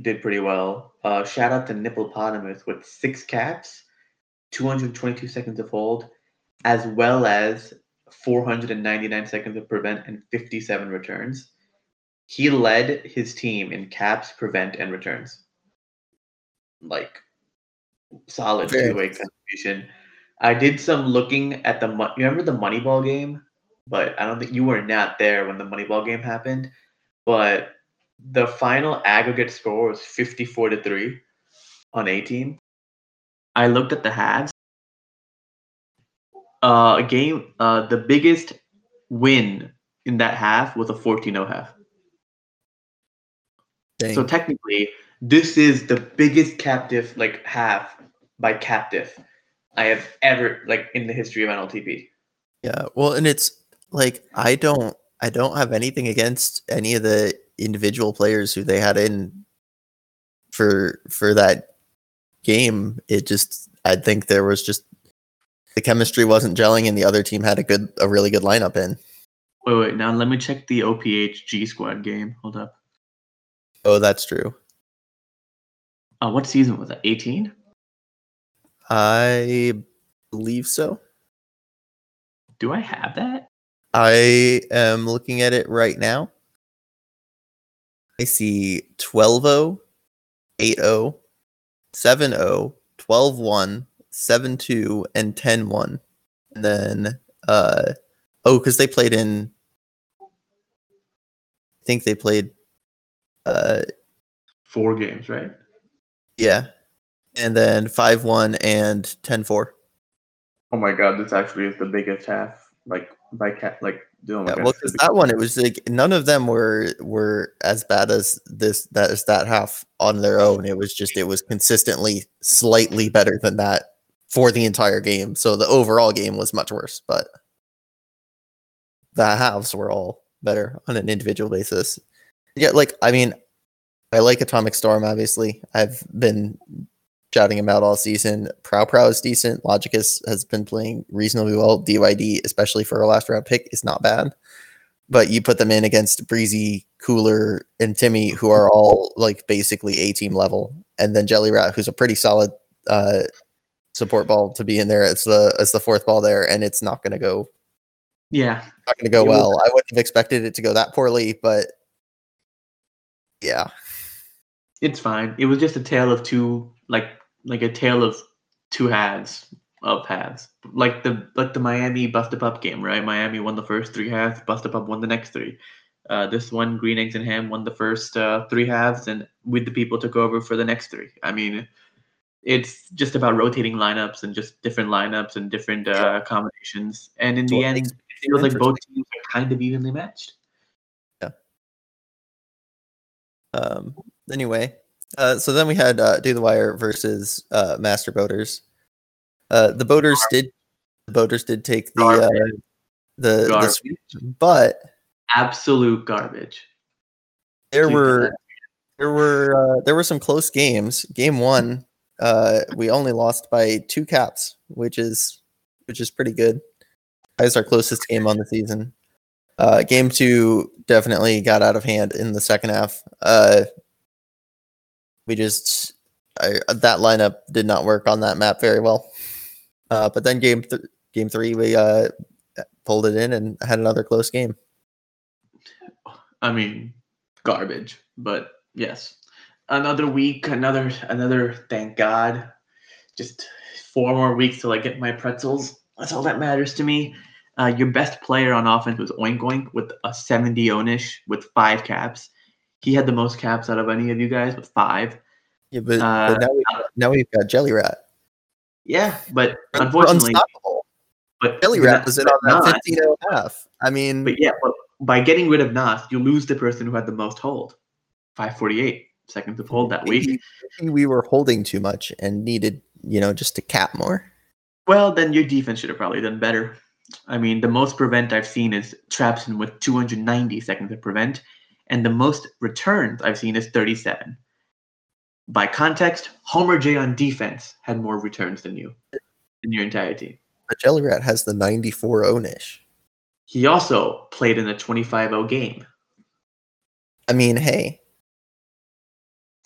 did pretty well. Uh, shout out to Nipplepotamus with six caps, 222 seconds of hold, as well as 499 seconds of prevent and 57 returns. He led his team in caps, prevent, and returns. Like solid two way contribution. I did some looking at the Mo- you remember the Moneyball game, but I don't think you were not there when the Moneyball game happened. But the final aggregate score was 54 to 3 on A team. I looked at the halves. Uh, a game, uh, the biggest win in that half was a 14 0 half. Dang. So technically, this is the biggest captive like half by captive I have ever like in the history of NLTP. Yeah, well, and it's like I don't I don't have anything against any of the individual players who they had in for for that game. It just I think there was just the chemistry wasn't gelling and the other team had a good a really good lineup in. Wait, wait. Now let me check the OPH G Squad game. Hold up. Oh, that's true. Uh, what season was that? 18? I believe so. Do I have that? I am looking at it right now. I see 12 0, 8 0, 7 0, 12 1, 7 2, and 10 1. And then, uh, oh, because they played in, I think they played, uh, Four games, right? yeah. And then 5 1 and 10 4. Oh my god, this actually is the biggest half. Like by cat, like oh my Yeah, well, because that one, it was like none of them were were as bad as this that is that half on their own. It was just it was consistently slightly better than that for the entire game. So the overall game was much worse, but the halves were all better on an individual basis. Yeah, like I mean, I like Atomic Storm. Obviously, I've been shouting him out all season. Prow Prow is decent. Logicus has been playing reasonably well. DYD, especially for a last round pick, is not bad. But you put them in against Breezy, Cooler, and Timmy, who are all like basically A team level, and then Jelly Rat, who's a pretty solid uh, support ball to be in there. It's the it's the fourth ball there, and it's not going to go yeah. not going to go It well. I wouldn't have expected it to go that poorly, but yeah, It's fine. It was just a tale of two, like like a tale of two halves of halves. Like the like the Miami busted up game, right? Miami won the first three halves, busted up won the next three. Uh, this one, Green Eggs and Ham won the first uh, three halves, and with the people took over for the next three. I mean, it's just about rotating lineups and just different lineups and different uh, combinations. And in the end, it feels like both teams are kind of evenly matched. Yeah. Um, anyway, uh, so then we had uh, Do the Wire versus uh, Master Boaters. Uh, the Boaters did the Boaters did take the uh, the, the sweep, but Absolute garbage. there were there were uh, there were some close games. Game one, uh, we only lost by two caps, which is which is pretty good. That was our closest game on the season. Uh, game two definitely got out of hand in the second half. Uh, we just I, that lineup did not work on that map very well. Uh, but then game th- game three, we uh, pulled it in and had another close game. I mean, garbage. But yes, another week, another another. Thank God, just four more weeks till I get my pretzels. That's all that matters to me. Uh, your best player on offense was Oink Oink with a 70 ownish with five caps. He had the most caps out of any of you guys with five. Yeah, but, Uh, but now, we, now we've got Jelly Rat. Yeah, but unfortunately, unstoppable. but Jelly Rat was in on that not- 15 and a half. I mean, But yeah, but by getting rid of Nas, you lose the person who had the most hold. 548 seconds of hold that week. we were holding too much and needed, you know, just to cap more. Well, then your defense should have probably done better. I mean, the most prevent I've seen is Trapson with 290 seconds of prevent, and the most returns I've seen is 37. By context, Homer J on defense had more returns than you in your entire team. But Jelly Rat has the 94 Onish. He also played in a 25 0 game. I mean, hey.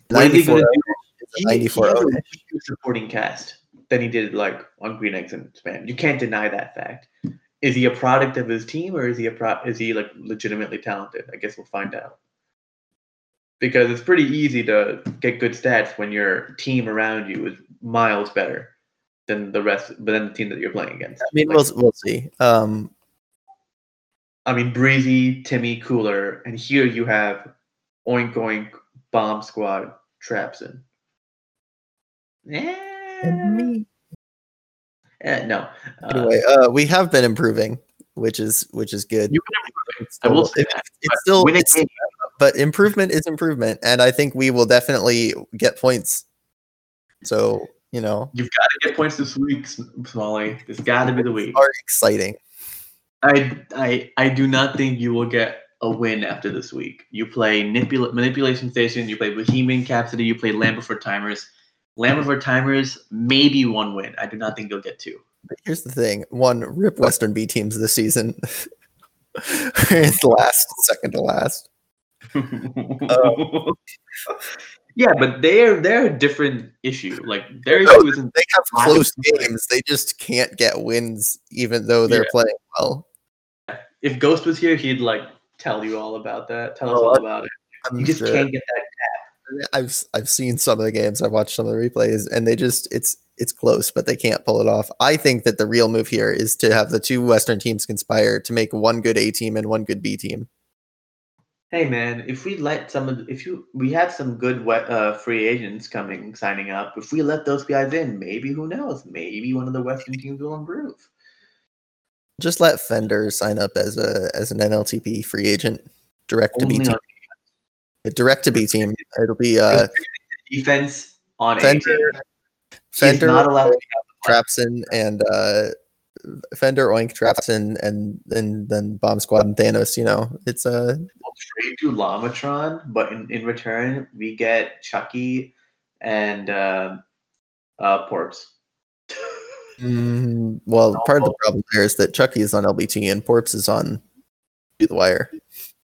What is he 94 gonna do? is 94 he has a Onish. supporting cast than he did like on Green Eggs and Spam. You can't deny that fact. Is he a product of his team or is he a pro- is he like legitimately talented? I guess we'll find out. Because it's pretty easy to get good stats when your team around you is miles better than the rest, but than the team that you're playing against. I mean, Like, we'll, we'll see. Um, I mean, Breezy, Timmy, Cooler, and here you have Oink Oink, Bomb Squad, Trapson. anyway, Eh, no. Uh, uh, we have been improving, which is which is good. you can improve it. It's I will say it's, that. it's still, Win a it's- game. but improvement is improvement, and I think we will definitely get points. So you know, You've got to get points this week, S- Smalley. This got to be the week. are exciting. I, I, I do not think you will get a win after this week. You play Manipula- Manipulation Station, you play Bohemian Capsody, you play Land Before Timers. Land Before Timers, maybe one win. I do not think you'll get two. Here's the thing: one, rip Western B teams this season. it's last, second to last. Um, yeah, but they're they're a different issue. Like their No, issue isn't They have close games. They just can't get wins, even though they're Yeah. playing well. if Ghost was here, he'd like tell you all about that. Tell us Oh, all about it. I'm You just sure. can't get that. I've I've seen some of the games. I've watched some of the replays, and they just it's it's close, but they can't pull it off. I think that the real move here is to have the two Western teams conspire to make one good A team and one good B team. Hey man, if we let some of if you we have some good uh, free agents coming signing up. If we let those guys in, maybe who knows? Maybe one of the Western teams will improve. Just let Fender sign up as a as an NLTP free agent, direct to B On Direct to B team. It'll be uh defense on A Fender, Fender, not allowed. Trapson, and uh Fender, Oink, Trapson, and and then Bomb Squad and Thanos. You know, it's uh We'll trade you Lamatron, but in, in return we get Chucky and uh, uh, Porps. Mm, well, part of the problem there is that Chucky is on LBT and Porps is on Do the Wire.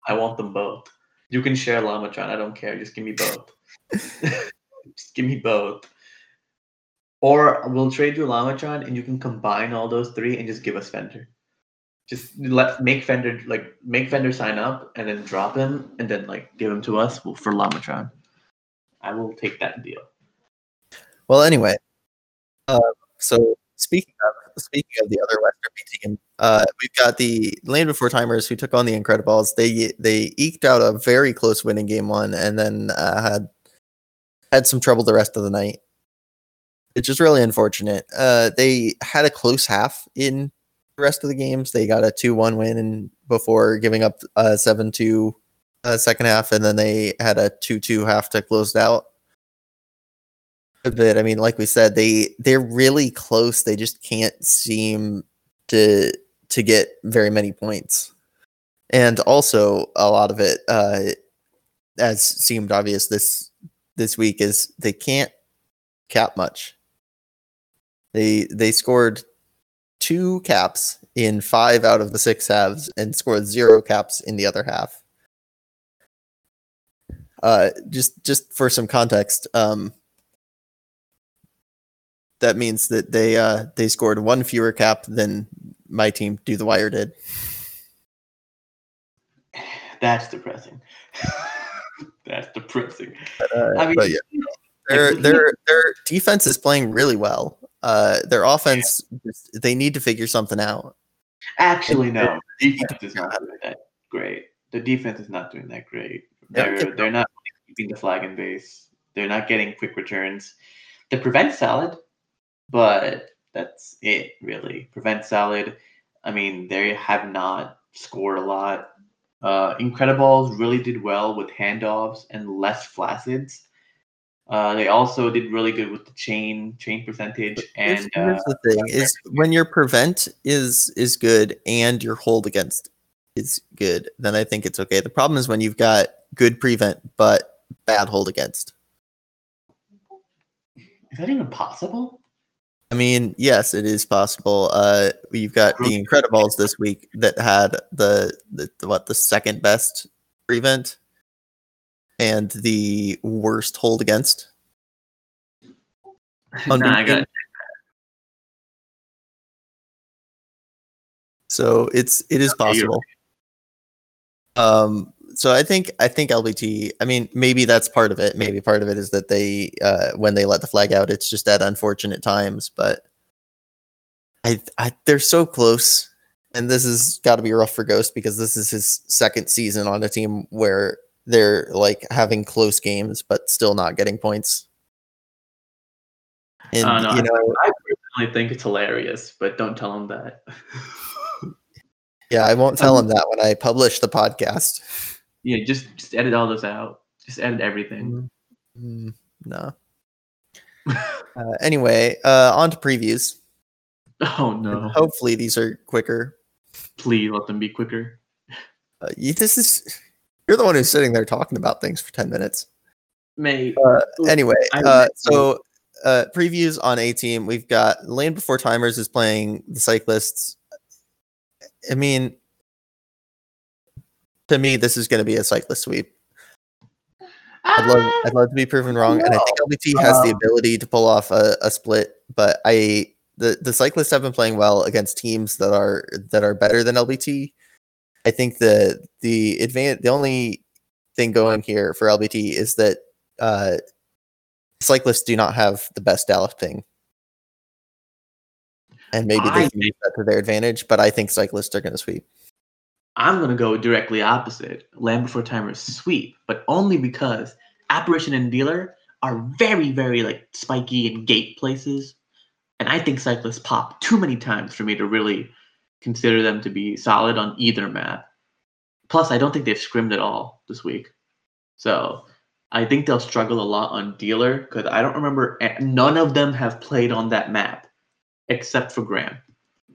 I want them both. You can share Lamatron. I don't care. Just give me both. just give me both. Or we'll trade you Lamatron and you can combine all those three and just give us Fender. Just let make Fender like make Fender sign up and then drop him and then like give him to us for Lamatron. I will take that deal. Well, anyway, uh, so speaking of speaking of the other Western B team, uh, we've got the Land Before Timers who took on the Incredibles. They they eked out a very close win in game one, and then uh, had had some trouble the rest of the night, which is really unfortunate. Uh, they had a close half in the rest of the games. They got a two one win and before giving up a seven two uh, second half, and then they had a two two half to close it out a bit. I mean, like we said, they they're really close. They just can't seem to to get very many points. And also a lot of it, uh, as seemed obvious this this week, is they can't cap much. They they scored two caps in five out of the six halves and scored zero caps in the other half. Uh, just just for some context, um, that means that they uh they scored one fewer cap than my team do the wire did That's depressing. That's depressing. uh, I mean, but yeah their their their defense is playing really well uh their offense just, they need to figure something out Actually, no. The defense is not doing that great. The defense is not doing that great. They're they're not keeping the flag in base. They're not getting quick returns. The prevent solid, but that's it really. Prevent Salad. I mean, they have not scored a lot. Uh, Incredibles really did well with handoffs and less flaccids. Uh, they also did really good with the chain chain percentage Here's, and here's uh, the thing: is when your prevent is is good and your hold against is good, then I think it's okay. The problem is when you've got good prevent but bad hold against. is that even possible? I mean, yes, it is possible. Uh, you've got the Incredibles this week that had the, the, the what the second best prevent and the worst hold against. nah, I got So it's it is possible. Um, so I think I think LBT. I mean, maybe that's part of it. Maybe part of it is that they uh, when they let the flag out, it's just at unfortunate times. But I, I they're so close, and this has got to be rough for Ghost because this is his second season on a team where they're like having close games but still not getting points. And Uh, no, you know, I personally think it's hilarious, but don't tell him that. yeah, I won't tell him that when I publish the podcast. Yeah, just just edit all this out. Just edit everything. Mm, no. Uh, anyway, uh, on to previews. Oh And no! Hopefully, these are quicker. Please let them be quicker. Uh, you, this is you're the one who's sitting there talking about things for ten minutes. Mate, Uh, anyway, uh, so uh, previews on A team. We've got Land Before Timers is playing the Cyclists. I mean, to me, this is going to be a cyclist sweep. I'd love, I'd love to be proven wrong, and I think LBT has the Um, ability to pull off a, a split. But I, the the cyclists have been playing well against teams that are that are better than LBT. I think the the advan the only thing going here for LBT is that uh, cyclists do not have the best Dallas ping, and maybe I they can use that to their advantage. But I think cyclists are going to sweep. I'm gonna go directly opposite. Land Before Timers sweep, but only because Apparition and Dealer are very, very like spiky and gate places, and I think cyclists pop too many times for me to really consider them to be solid on either map. Plus, I don't think they've scrimmed at all this week, so I think they'll struggle a lot on Dealer because I don't remember none of them have played on that map except for Graham.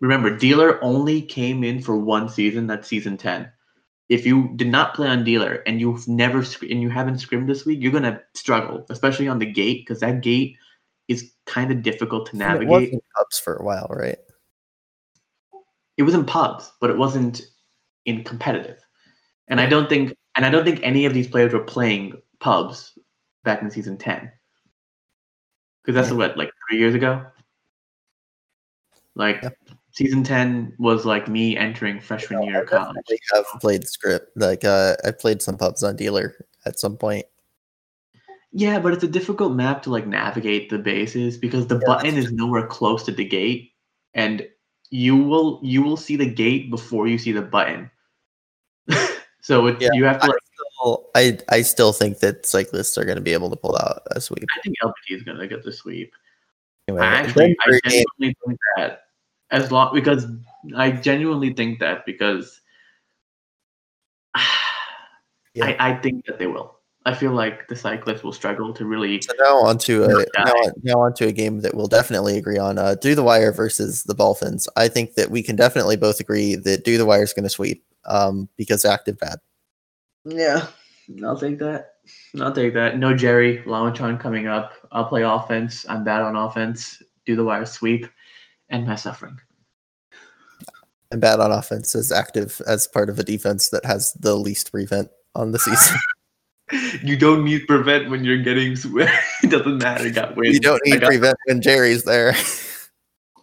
Remember, Dealer only came in for one season. That's season ten. If you did not play on Dealer and you've never and you haven't scrimmed this week, you're gonna struggle, especially on the gate because that gate is kind of difficult to And It navigate. wasn't ups for a while, right? It was in pubs, but it wasn't in competitive. And I don't think and I don't think any of these players were playing pubs back in season ten. Because that's Yeah. what like three years ago. Like. Season ten was like me entering freshman year of college. i've played script. Like uh, I played some pubs on dealer at some point. Yeah, but it's a difficult map to like navigate the bases because the Yeah, button is nowhere close to the gate, and you will you will see the gate before you see the button. so it, Yeah, you have to I like. still, I I still think that cyclists are going to be able to pull out a sweep. I think LBT is gonna get the sweep. Anyway, I actually, I genuinely think that as long because I genuinely think that because Yeah. I, I think that they will. I feel like the cyclists will struggle to really. So now onto a now, on- now onto a game that we'll definitely agree on. Uh, do the wire versus the Dolphins. I think that we can definitely both agree that do the wire is going to sweep. Um, because active bad. Yeah, I'll take that. I'll take that. No Jerry Lawachon coming up. I'll play offense. I'm bad on offense. Do the wire sweep, and my suffering. And bad on offense as active as part of a defense that has the least prevent on the season. You don't need prevent when you're getting swept. it doesn't matter. Got wins. you don't need got- prevent when Jerry's there.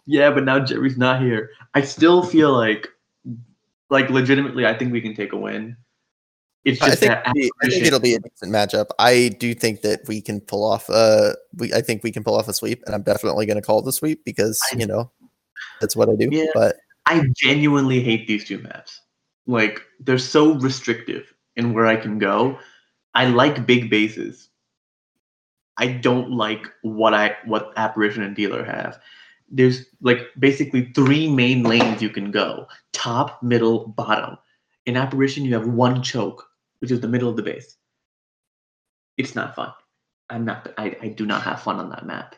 Yeah, but now Jerry's not here. I still feel like, like legitimately, I think we can take a win. It's I think, that it'll be- I think it'll be a decent matchup. I do think that we can pull off. Uh, we I think we can pull off a sweep, and I'm definitely going to call the sweep because I- you know that's what I do. Yeah. But I genuinely hate these two maps. Like they're so restrictive in where I can go. I like big bases. I don't like what I what apparition and dealer have. There's like basically three main lanes you can go: top, middle, bottom. In apparition, you have one choke, which is the middle of the base. It's not fun. I'm not. I, I do not have fun on that map.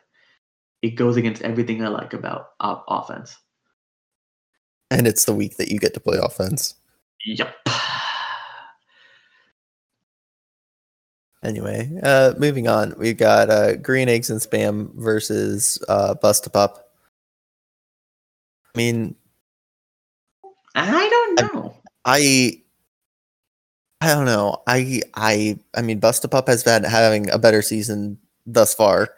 It goes against everything I like about uh, offense. And it's the week that you get to play offense. Yep. Anyway, uh, moving on, we've got uh, Green Eggs and Spam versus uh, Bust a Pup. I mean, I don't know. I I don't know. I I I mean, Bust a Pup has been having a better season thus far,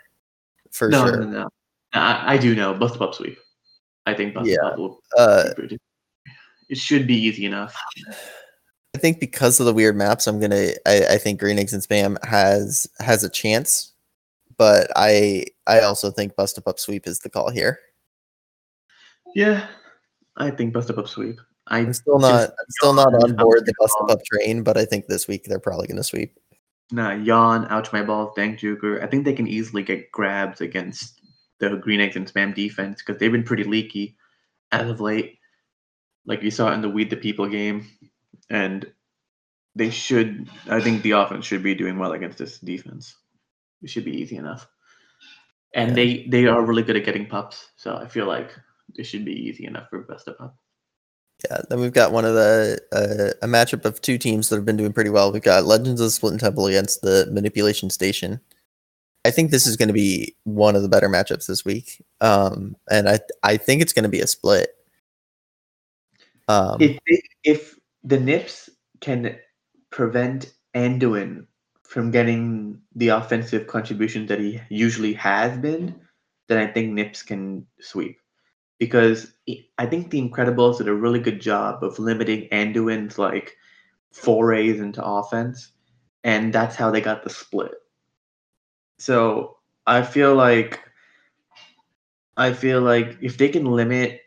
for no, sure. no, no, I, I do know. Bust up sweep. I think Bust Yeah. up will. Uh, it should be easy enough. I think because of the weird maps, I'm gonna. I, I think Green Eggs and Spam has has a chance, but I I also think Bust a Pup Sweep is the call here. Yeah, I think Bust up sweep. I I'm still not I'm still not on board the Bust Pup train, but I think this week they're probably gonna sweep. Nah, yawn, ouch my balls, dank juker. I think they can easily get grabs against the green eggs and spam defense because they've been pretty leaky as of late. Like you saw in the We the People game. And they should I think the offense should be doing well against this defense. It should be easy enough. And Yeah. they they are really good at getting pups, so I feel like it should be easy enough for Bust a Pup. Yeah, then we've got one of the uh, a matchup of two teams that have been doing pretty well. We've got Legends of the Split Temple against the Manipulation Station. I think this is going to be one of the better matchups this week, um, and I I think it's going to be a split. Um, if if the Nips can prevent Anduin from getting the offensive contribution that he usually has been, then I think Nips can sweep. Because I- think the Incredibles did a really good job of limiting Anduin's like forays into offense, and that's how they got the split. So I feel like I feel like if they can limit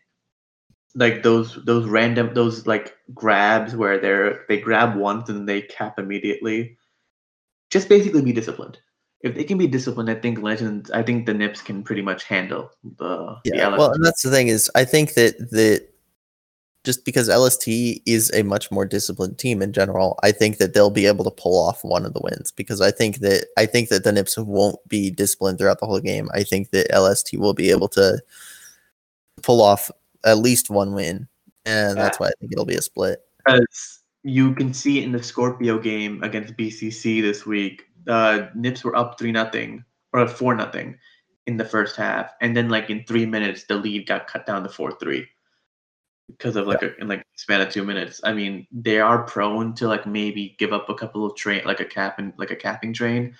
like those those random those like grabs where they're they grab once and they cap immediately just basically be disciplined if they can be disciplined i think legends i think the nips can pretty much handle the the yeah, LS. well, and that's the thing is, I think that that just because LST is a much more disciplined team in general, I think that they'll be able to pull off one of the wins because I think that I think that the Nips won't be disciplined throughout the whole game. I think that LST will be able to pull off at least one win, and that's why I think it'll be a split. As you can see in the scorpio game against bcc this week uh nips were up three nothing or four nothing in the first half. And then like in three minutes the lead got cut down to four three because of like a in like span of two minutes. I mean they are prone to like maybe give up a couple of train like a cap and like a capping train.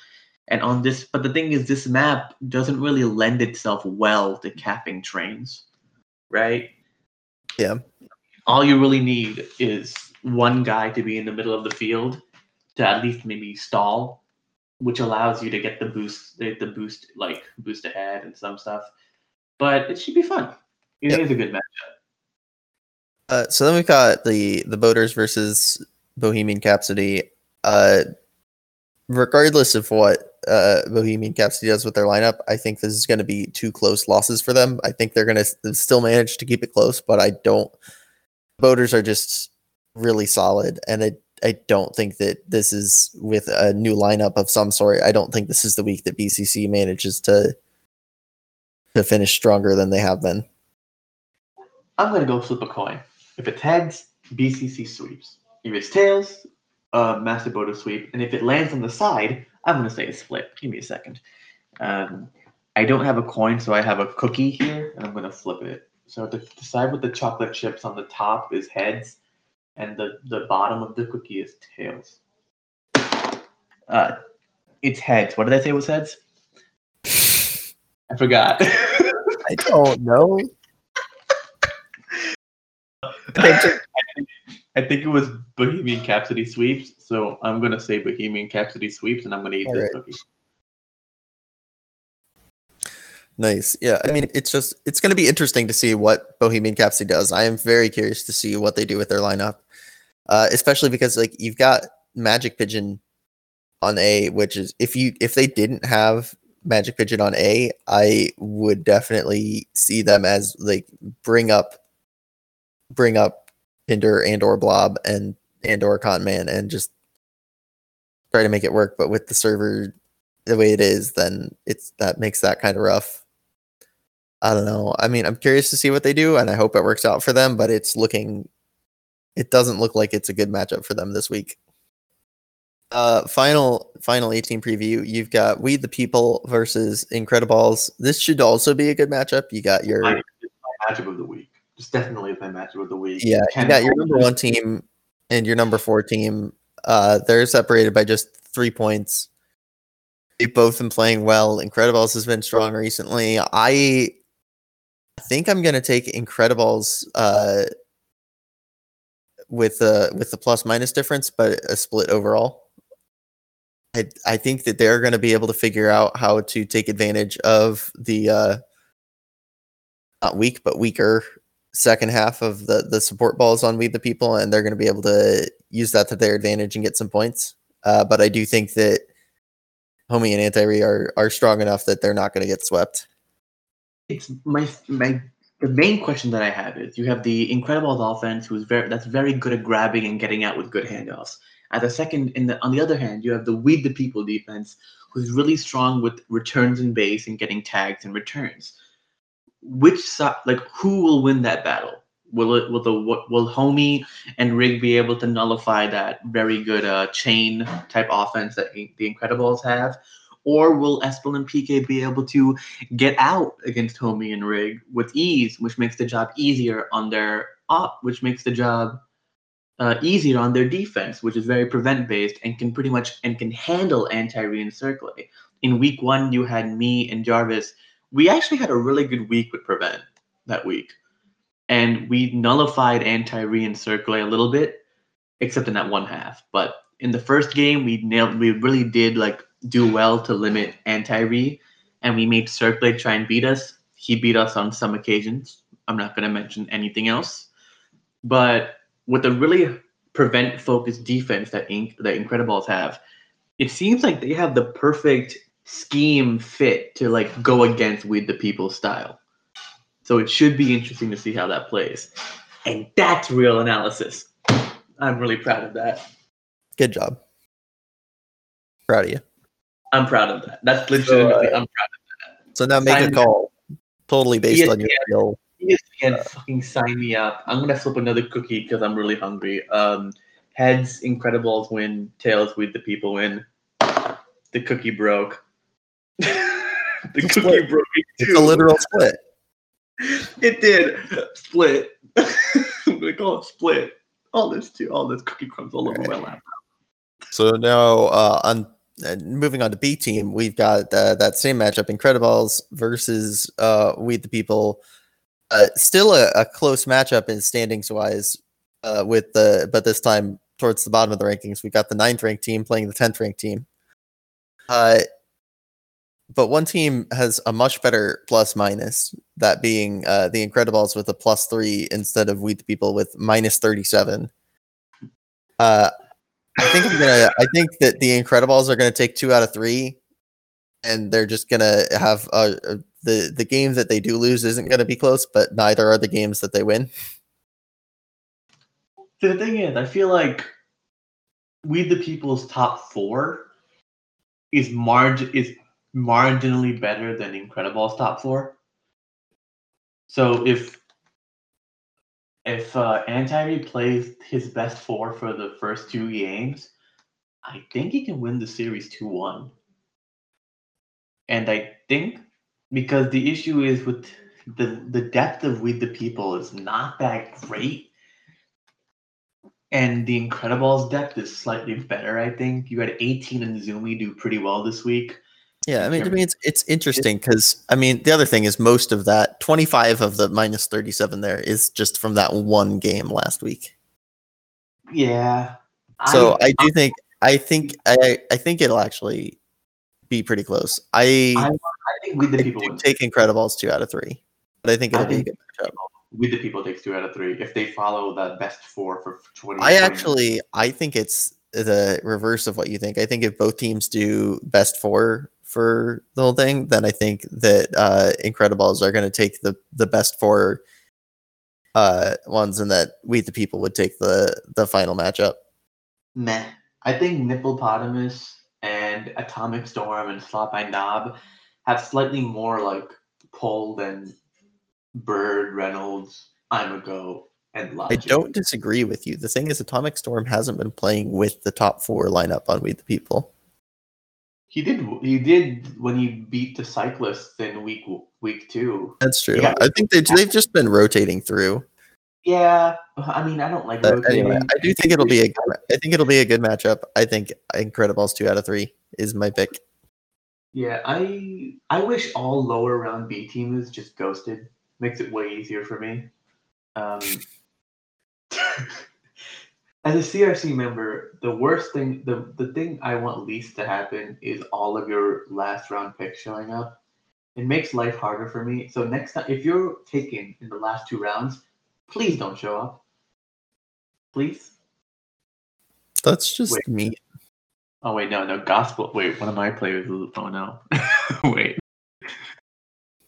And on this but the thing is this map doesn't really lend itself well to capping trains right? Yeah. all you really need is one guy to be in the middle of the field to at least maybe stall, which allows you to get the boost, the, the boost like boost ahead and some stuff. But it should be fun. It is Yep. a good matchup. Uh, so then we've got the the Boaters versus Bohemian Capsody. Uh, regardless of what uh, Bohemian Capsody does with their lineup, I think this is going to be two close losses for them. I think they're going to still manage to keep it close, but I don't. Boaters are just really solid, and I I don't think that this is with a new lineup of some sort. I don't think this is the week that BCC manages to to finish stronger than they have been. I'm gonna go flip a coin. If it's heads, BCC sweeps. If it's tails, uh, Master Boda sweep. And if it lands on the side, I'm gonna say it's split. Give me a second. Um, I don't have a coin, so I have a cookie here, and I'm gonna flip it. So the side with the chocolate chips on the top is heads, and the, the bottom of the cookie is tails. Uh, it's heads. What did I say was heads? I forgot. I don't know. I think, I think it was Bohemian Capsody sweeps, so I'm gonna say Bohemian Capsody sweeps, and I'm gonna eat this Alright. cookie. Nice. Yeah. I mean, it's just it's going to be interesting to see what Bohemian Capsy does. I am very curious to see what they do with their lineup, uh, especially because like you've got Magic Pigeon on A, which is if you if they didn't have Magic Pigeon on A, I would definitely see them as like bring up bring up Hinder and or Blob and and or Con Man and just try to make it work. But with the server the way it is, then it's that makes that kind of rough. I don't know. I mean, I'm curious to see what they do, and I hope it works out for them. But it's looking, it doesn't look like it's a good matchup for them this week. Uh, final final 18 preview. You've got We the People versus Incrediballs. This should also be a good matchup. You got your my matchup of the week. It's definitely my matchup of the week. yeah, you Ken got your number one team and your number four team. Uh, they're separated by just three points. They've both been playing well. Incredibles has been strong recently. I think I'm gonna take Incredibles uh, with the with the plus minus difference, but a split overall. I I think that they're going to be able to figure out how to take advantage of the uh, not weak but weaker second half of the the support balls on We the People, and they're going to be able to use that to their advantage and get some points. Uh, but I do think that Homie and Anti are are strong enough that they're not going to get swept. it's my my the main question that I have is you have the Incredibles offense who's very that's very good at grabbing and getting out with good handoffs. At the second, in the on the other hand, you have the We the People defense who's really strong with returns and base and getting tags and returns. Which side, like who will win that battle? Will it will the will Homie and Rig be able to nullify that very good uh, chain type offense that the Incredibles have, or will Espel and PK be able to get out against Homie and Rig with ease, which makes the job easier on their op, which makes the job uh, easier on their defense, which is very prevent based and can pretty much and can handle anti re and circle. In week one, you had me and Jarvis. We actually had a really good week with prevent that week, and we nullified anti re and circle a little bit, except in that one half. But in the first game, we nailed. We really did like do well to limit anti re, and we made Circlade try and beat us. He beat us on some occasions. I'm not going to mention anything else. But with a really prevent focused defense that Inc- the Incredibles have, it seems like they have the perfect scheme fit to like go against with the people style. So it should be interesting to see how that plays. And that's real analysis. I'm really proud of that. Good job. Proud of you. I'm proud of that. That's legitimately I'm proud of that. So now make a Sign- call, totally based on your ESPN. skill. ESPN fucking sign me up. I'm gonna flip another cookie because I'm really hungry. Um, heads, Incredibles win. Tails, we the people win. The cookie broke. the It's cookie split. broke. It's a literal split. It did split. I'm gonna call it split. All this too. All this cookie crumbs all over my laptop. So now, uh, on uh, moving on to B team, we've got uh, that same matchup: Incredibles versus uh, We the People. Uh, still a, a close matchup in standings wise, uh, with the but this time towards the bottom of the rankings. We've got the ninth ranked team playing the tenth ranked team. Uh, but one team has a much better plus minus, that being uh, the Incredibles with a plus three instead of We the People with minus thirty seven. Uh, I think I'm gonna. I think that the Incredibles are gonna take two out of three, and they're just gonna have uh, uh, the the game that they do lose isn't gonna be close, but neither are the games that they win. The thing is, I feel like we the people's top four is margin is marginally better than Incredibles top four. So if if uh, plays his best four for the first two games, I think he can win the series two one. And I think because the issue is with the the depth of We the People is not that great and the Incredibles depth is slightly better, I think. You had 18 and Zumi do pretty well this week. Yeah, I mean, to Sure. me, it's it's interesting because I mean, the other thing is most of that twenty five of the minus thirty seven there is just from that one game last week. Yeah. So I, do think I think I I think it'll actually be pretty close. I, I, I think with the I people do take Incredibles two out of three, but I think I it'll be a good matchup. with the people takes two out of three if they follow the best four for 20. I actually I think it's the reverse of what you think. I think if both teams do best four for the whole thing, then I think that uh Incredibles are going to take the the best four uh ones, and that we the people would take the the final matchup. meh. I think Nipplepotamus and and Atomic Storm and Slot by Knob have slightly more like pull than Bird, Reynolds, I'm a go, and Logic. I don't disagree with you. The thing is, Atomic Storm hasn't been playing with the top four lineup on We the People. He did. He did when he beat the cyclists in week week two. That's true. Yeah. I think they they've just been rotating through. Yeah, I mean, I don't like. But rotating. anyway, I do think it'll be a good, I think it'll be a good matchup. I think Incredibles two out of three is my pick. Yeah, I I wish all lower round B teams just ghosted. Makes it way easier for me. Um, as a CRC member, the worst thing, the the thing I want least to happen is all of your last round picks showing up. It makes life harder for me. So next time, if you're taken in the last two rounds, please don't show up. Please. That's just Wait. me. Oh wait, no, no, gospel. Wait, one of my players. Oh no. wait.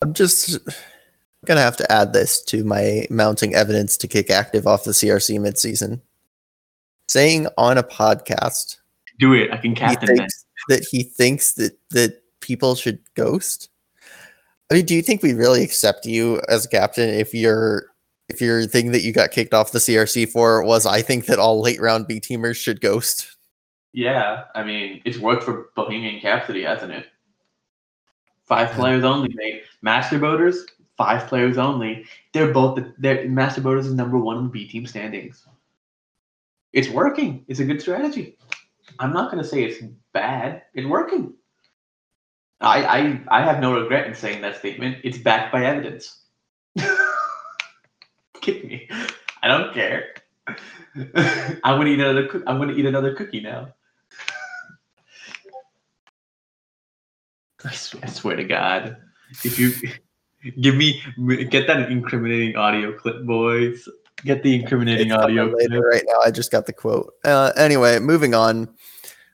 I'm just gonna have to add this to my mounting evidence to kick active off the CRC midseason. Saying on a podcast Do it. I can captain then. that he thinks that that people should ghost. I mean, do you think we really accept you as a captain if your if your thing that you got kicked off the CRC for was I think that all late round B teamers should ghost? Yeah, I mean, it's worked for Bohemian Capsody, hasn't it? Five players only, mate. Master Boaters, five players only. They're both the they're, Master Boaters is number one in B team standings. It's working. It's a good strategy. I'm not gonna say it's bad. It's working. I I I have no regret in saying that statement. It's backed by evidence. Kick me. I don't care. I'm gonna eat another. Cook- I'm gonna eat another cookie now. I swear, I swear to God, if you give me get that incriminating audio clip, boys. Get the incriminating audio later right now. I just got the quote. Uh, anyway, moving on.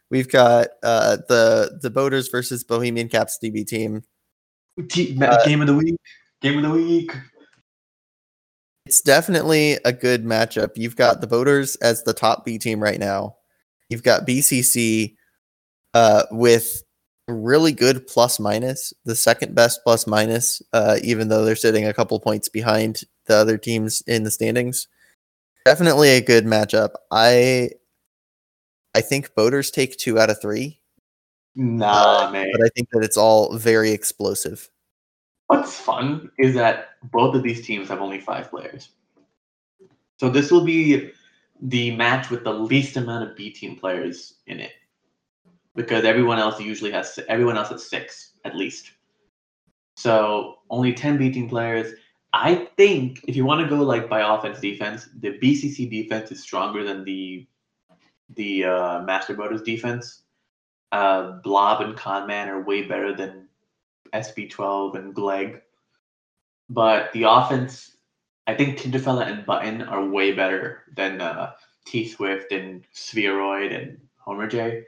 We've got uh, the the Boaters versus Bohemian Capsody B team. T- Uh, game of the week. Game of the week. It's definitely a good matchup. You've got the Boaters as the top B team right now. You've got BCC uh, with really good plus minus, the second best plus minus, uh, even though they're sitting a couple points behind the other teams in the standings. Definitely a good matchup. I I think Boaters take two out of three, Nah, uh, man. but I think that it's all very explosive. What's fun is that both of these teams have only five players. So this will be the match with the least amount of B team players in it. Because everyone else usually has everyone else has six at least. So only 10 B team players. I think if you want to go like by offense defense, the BCC defense is stronger than the the uh, Master Boaters defense. Uh, Blob and Conman are way better than SB12 and Gleg. But the offense, I think Tinderfella and Button are way better than uh, T Swift and Spheroid and Homer J.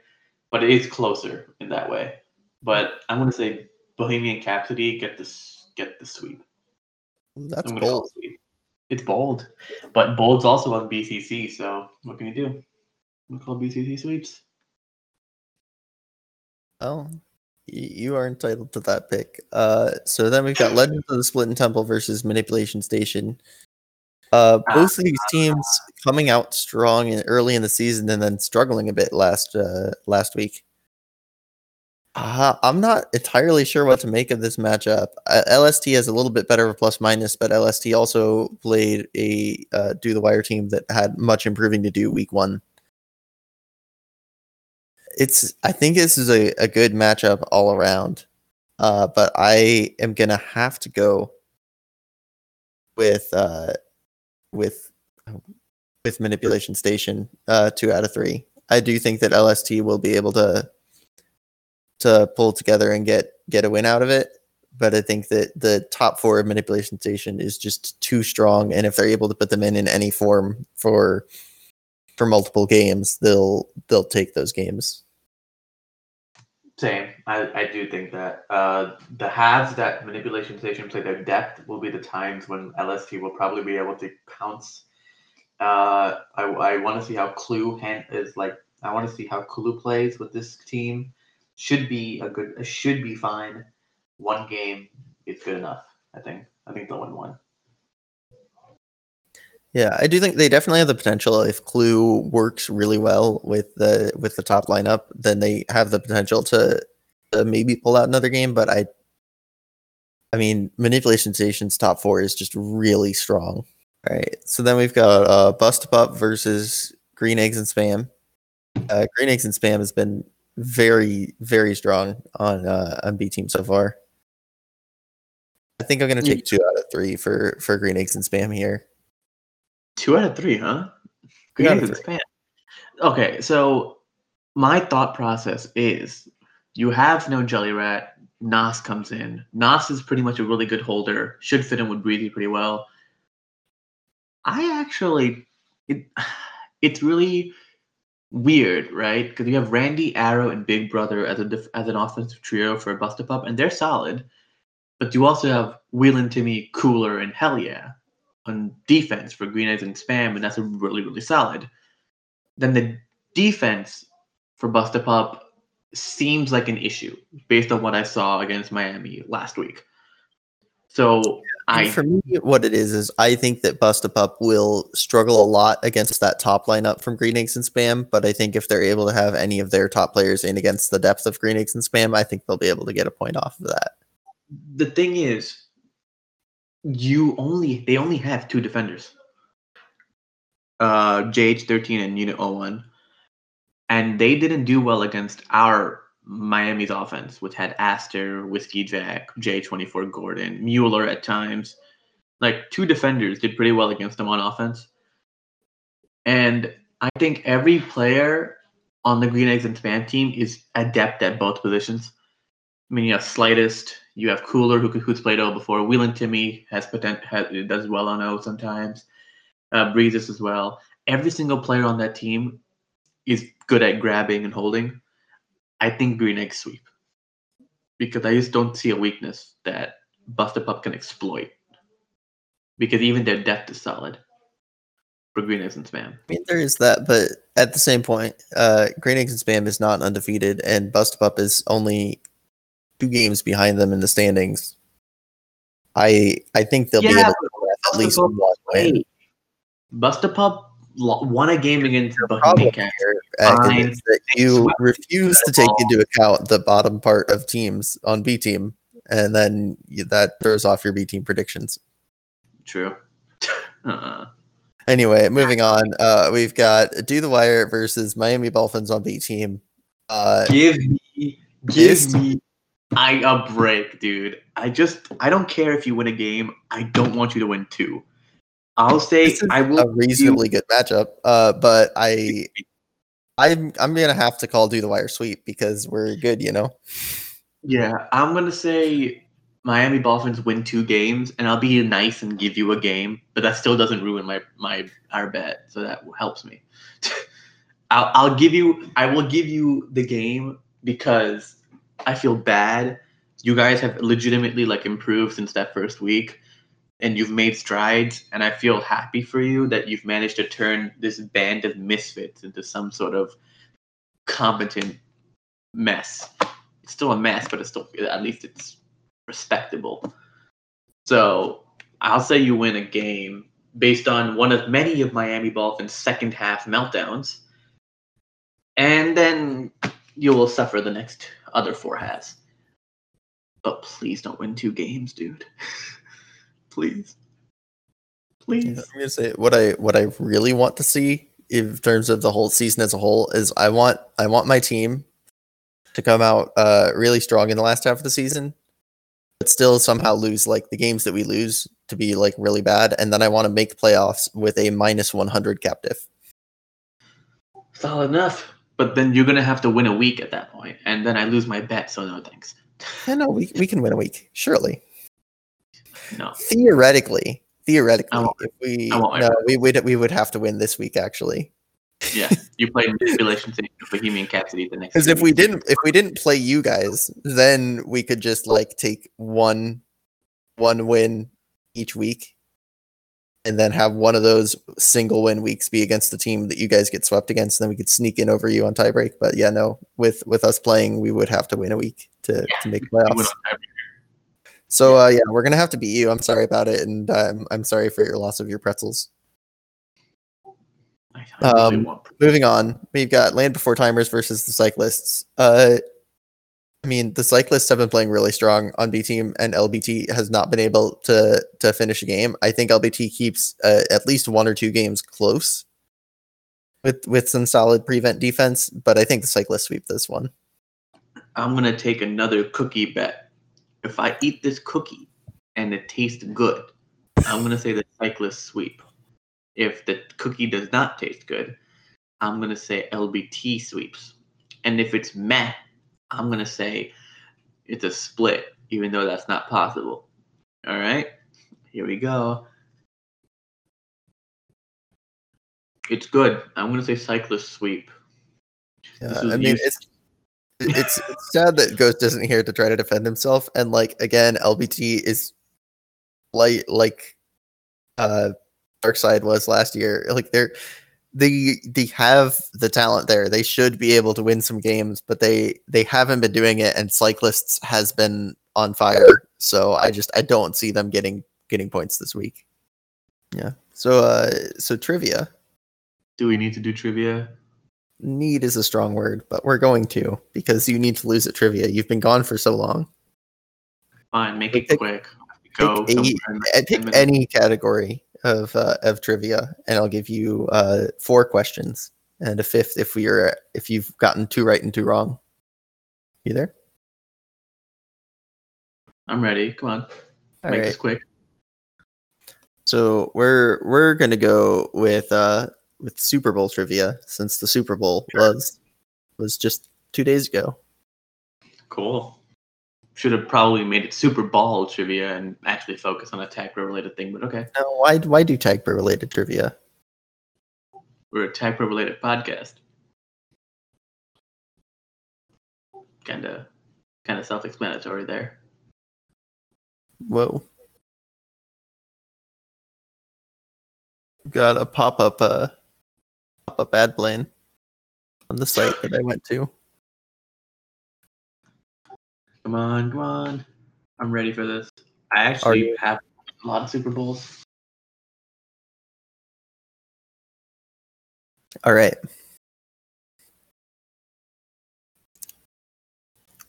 But it is closer in that way. But I'm gonna say Bohemian Capsody get this get the sweep. That's I'm gonna call bold. It's bold, but bold's also on BCC. So what can you do? I'm call BCC sweeps. Oh, you are entitled to that pick. Uh, so then we've got Legends of the Splitting Temple versus Manipulation Station. Uh, both of these teams coming out strong and early in the season, and then struggling a bit last uh, last week. Uh, I'm not entirely sure what to make of this matchup. Uh, LST has a little bit better of a plus minus, but LST also played a uh, do the wire team that had much improving to do week one. It's I think this is a, a good matchup all around. Uh, but I am gonna have to go with uh, with with manipulation station uh, two out of three. I do think that LST will be able to to pull together and get get a win out of it. But I think that the top four of manipulation station is just too strong, and if they're able to put them in in any form for for multiple games, they'll they'll take those games. Same. I, I do think that uh, the halves that manipulation station play their depth will be the times when LST will probably be able to pounce. Uh, I, I want to see how Clue hand is like. I want to see how Clue plays with this team. Should be a good, should be fine. One game is good enough. I think. I think they'll win one. Yeah, I do think they definitely have the potential. If Clue works really well with the with the top lineup, then they have the potential to, to maybe pull out another game. But I, I mean, Manipulation Station's top four is just really strong. All right, so then we've got uh, Bust a Pup versus Green Eggs and Spam. Uh, Green Eggs and Spam has been very very strong on uh, on B team so far. I think I'm gonna take two out of three for for Green Eggs and Spam here. Two out of three, huh? Green Eggs and Spam. Okay, so my thought process is you have no Jelly Rat. Nas comes in. Nas is pretty much a really good holder. Should fit in with Breezy pretty well. I actually, it, it's really weird, right? Because you have Randy, Arrow, and Big Brother as a def- as an offensive trio for Bust a Pup, and they're solid. But you also have Wheel and Timmy, Cooler, and Hell Yeah on defense for Green Eggs and Spam, and that's a really really solid. Then the defense for Bust a Pup seems like an issue based on what I saw against Miami last week. So I for me, what it is is I think that Bust a Pup will struggle a lot against that top lineup from Green Eggs and Spam. But I think if they're able to have any of their top players in against the depth of Green Eggs and Spam, I think they'll be able to get a point off of that. the thing is, you only they only have two defenders. Uh, JH13 and Unit 01. And they didn't do well against our Miami's offense, which had Aster, Whiskey Jack, J24 Gordon, Mueller at times. Like two defenders did pretty well against them on offense. And I think every player on the Green Eggs and Spam team is adept at both positions. I mean, you have Slightest, you have Cooler, who who's played O before. Wheelan Timmy has potential, has, does well on O sometimes. Uh, Breezes as well. Every single player on that team is good at grabbing and holding. I think Green Egg sweep because I just don't see a weakness that Bust a Pup can exploit. Because even their depth is solid for Green Eggs and Spam. I mean, there is that, but at the same point, uh, Green Eggs and Spam is not undefeated, and Bust a Pup is only two games behind them in the standings. I I think they'll be able to at least Up- one win. Pup lo- won a game against The Cats. here that you refuse to take into account the bottom part of teams on B team, and then you, that throws off your B team predictions. True. uh, Anyway, moving on. Uh, we've got Do the Wire versus Miami Dolphins on B team. Uh, give me, give me, I a break, dude. I just, I don't care if you win a game. I don't want you to win two. I'll say this is I a will. reasonably good matchup. Uh, but I, I'm I'm gonna have to call Do the Wire sweep because we're good, you know. Yeah, I'm gonna say Miami Dolphins win two games, and I'll be nice and give you a game, but that still doesn't ruin my my our bet, so that helps me. I'll I'll give you I will give you the game because I feel bad. You guys have legitimately like improved since that first week, and you've made strides, and I feel happy for you that you've managed to turn this band of misfits into some sort of competent mess it's still a mess, but it's still at least it's respectable. So I'll say you win a game based on one of many of Miami Dolphins' second half meltdowns, and then you will suffer the next other four halves. But please don't win two games, dude. please, please. I'm gonna say what I what I really want to see in terms of the whole season as a whole is I want I want my team to come out uh really strong in the last half of the season, but still somehow lose like the games that we lose to be like really bad, and then I want to make playoffs with a minus one hundred captive. Solid enough. But then you're gonna have to win a week at that point, and then I lose my bet. So no thanks. Yeah, no, we we can win a week, surely. No. Theoretically, theoretically, if we no, we would we would have to win this week actually. Yeah, you play manipulation to Bohemian Capsody the next. Because if we didn't if we didn't play you guys, then we could just like take one one win each week and then have one of those single win weeks be against the team that you guys get swept against, and then we could sneak in over you on tiebreak. But yeah, no, with with us playing, we would have to win a week to, to make playoffs. So uh, yeah, we're gonna have to beat you. I'm sorry about it, and um, I'm sorry for your loss of your pretzels. Um, moving on, we've got Land Before Timers versus the Cyclists. Uh, I mean, the Cyclists have been playing really strong on B team, and LBT has not been able to to finish a game. I think LBT keeps uh, at least one or two games close with with some solid prevent defense, but I think the Cyclists sweep this one. I'm gonna take another cookie bet if I eat this cookie and it tastes good, I'm gonna say the cyclist sweep. If the cookie does not taste good, I'm gonna say LBT sweeps. And if it's meh, I'm gonna say it's a split, even though that's not possible. All right, here we go. It's good. I'm gonna say cyclist sweep. Yeah, I mean, it's it's, it's sad that Ghost isn't here to try to defend himself. And like again, LBT is like like uh Dark Side was last year. Like they're they they have the talent there. They should be able to win some games, but they they haven't been doing it. And Cyclists has been on fire. So I just I don't see them getting getting points this week. Yeah. So uh so trivia. Do we need to do trivia? Need is a strong word, but we're going to because you need to lose at trivia. You've been gone for so long. Fine, make it pick, quick. Go pick, a, pick any category of uh, of trivia, and I'll give you uh, four questions and a fifth if we're if you've gotten two right and two wrong. You there? I'm ready. Come on, All make right. this quick. So we're we're gonna go with uh, with Super Bowl trivia since the Super Bowl sure. was was just two days ago. Cool. Should have probably made it Super Bowl trivia and actually focus on a tag pro related thing, but okay. No, why why do tag pro related trivia? We're a tag pro related podcast. Kinda kinda self explanatory there. Whoa. Got a pop up uh pop-up ad plane on the site that I went to. Come on, come on. I'm ready for this. I actually have a lot of Super Bowls. All right.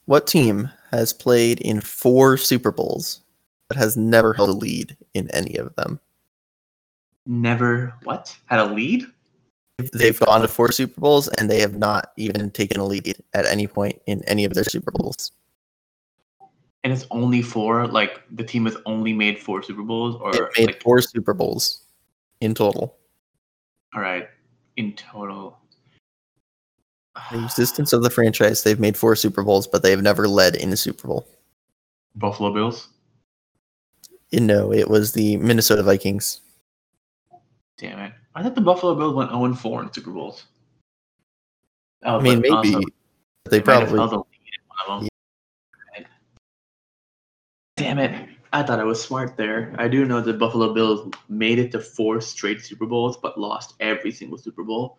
What team has played in four Super Bowls but has never held a lead in any of them? Never what? Had a lead? They've gone to four Super Bowls and they have not even taken a lead at any point in any of their Super Bowls. And it's only four. Like the team has only made four Super Bowls, or it made like, four Super Bowls in total. All right, in total. The existence of the franchise, they've made four Super Bowls, but they have never led in a Super Bowl. Buffalo Bills. No, it was the Minnesota Vikings. Damn it. I thought the Buffalo Bills went 0 4 in Super Bowls. Oh, I mean, maybe also, they, probably. The yeah. Damn it. I thought I was smart there. I do know the Buffalo Bills made it to four straight Super Bowls, but lost every single Super Bowl.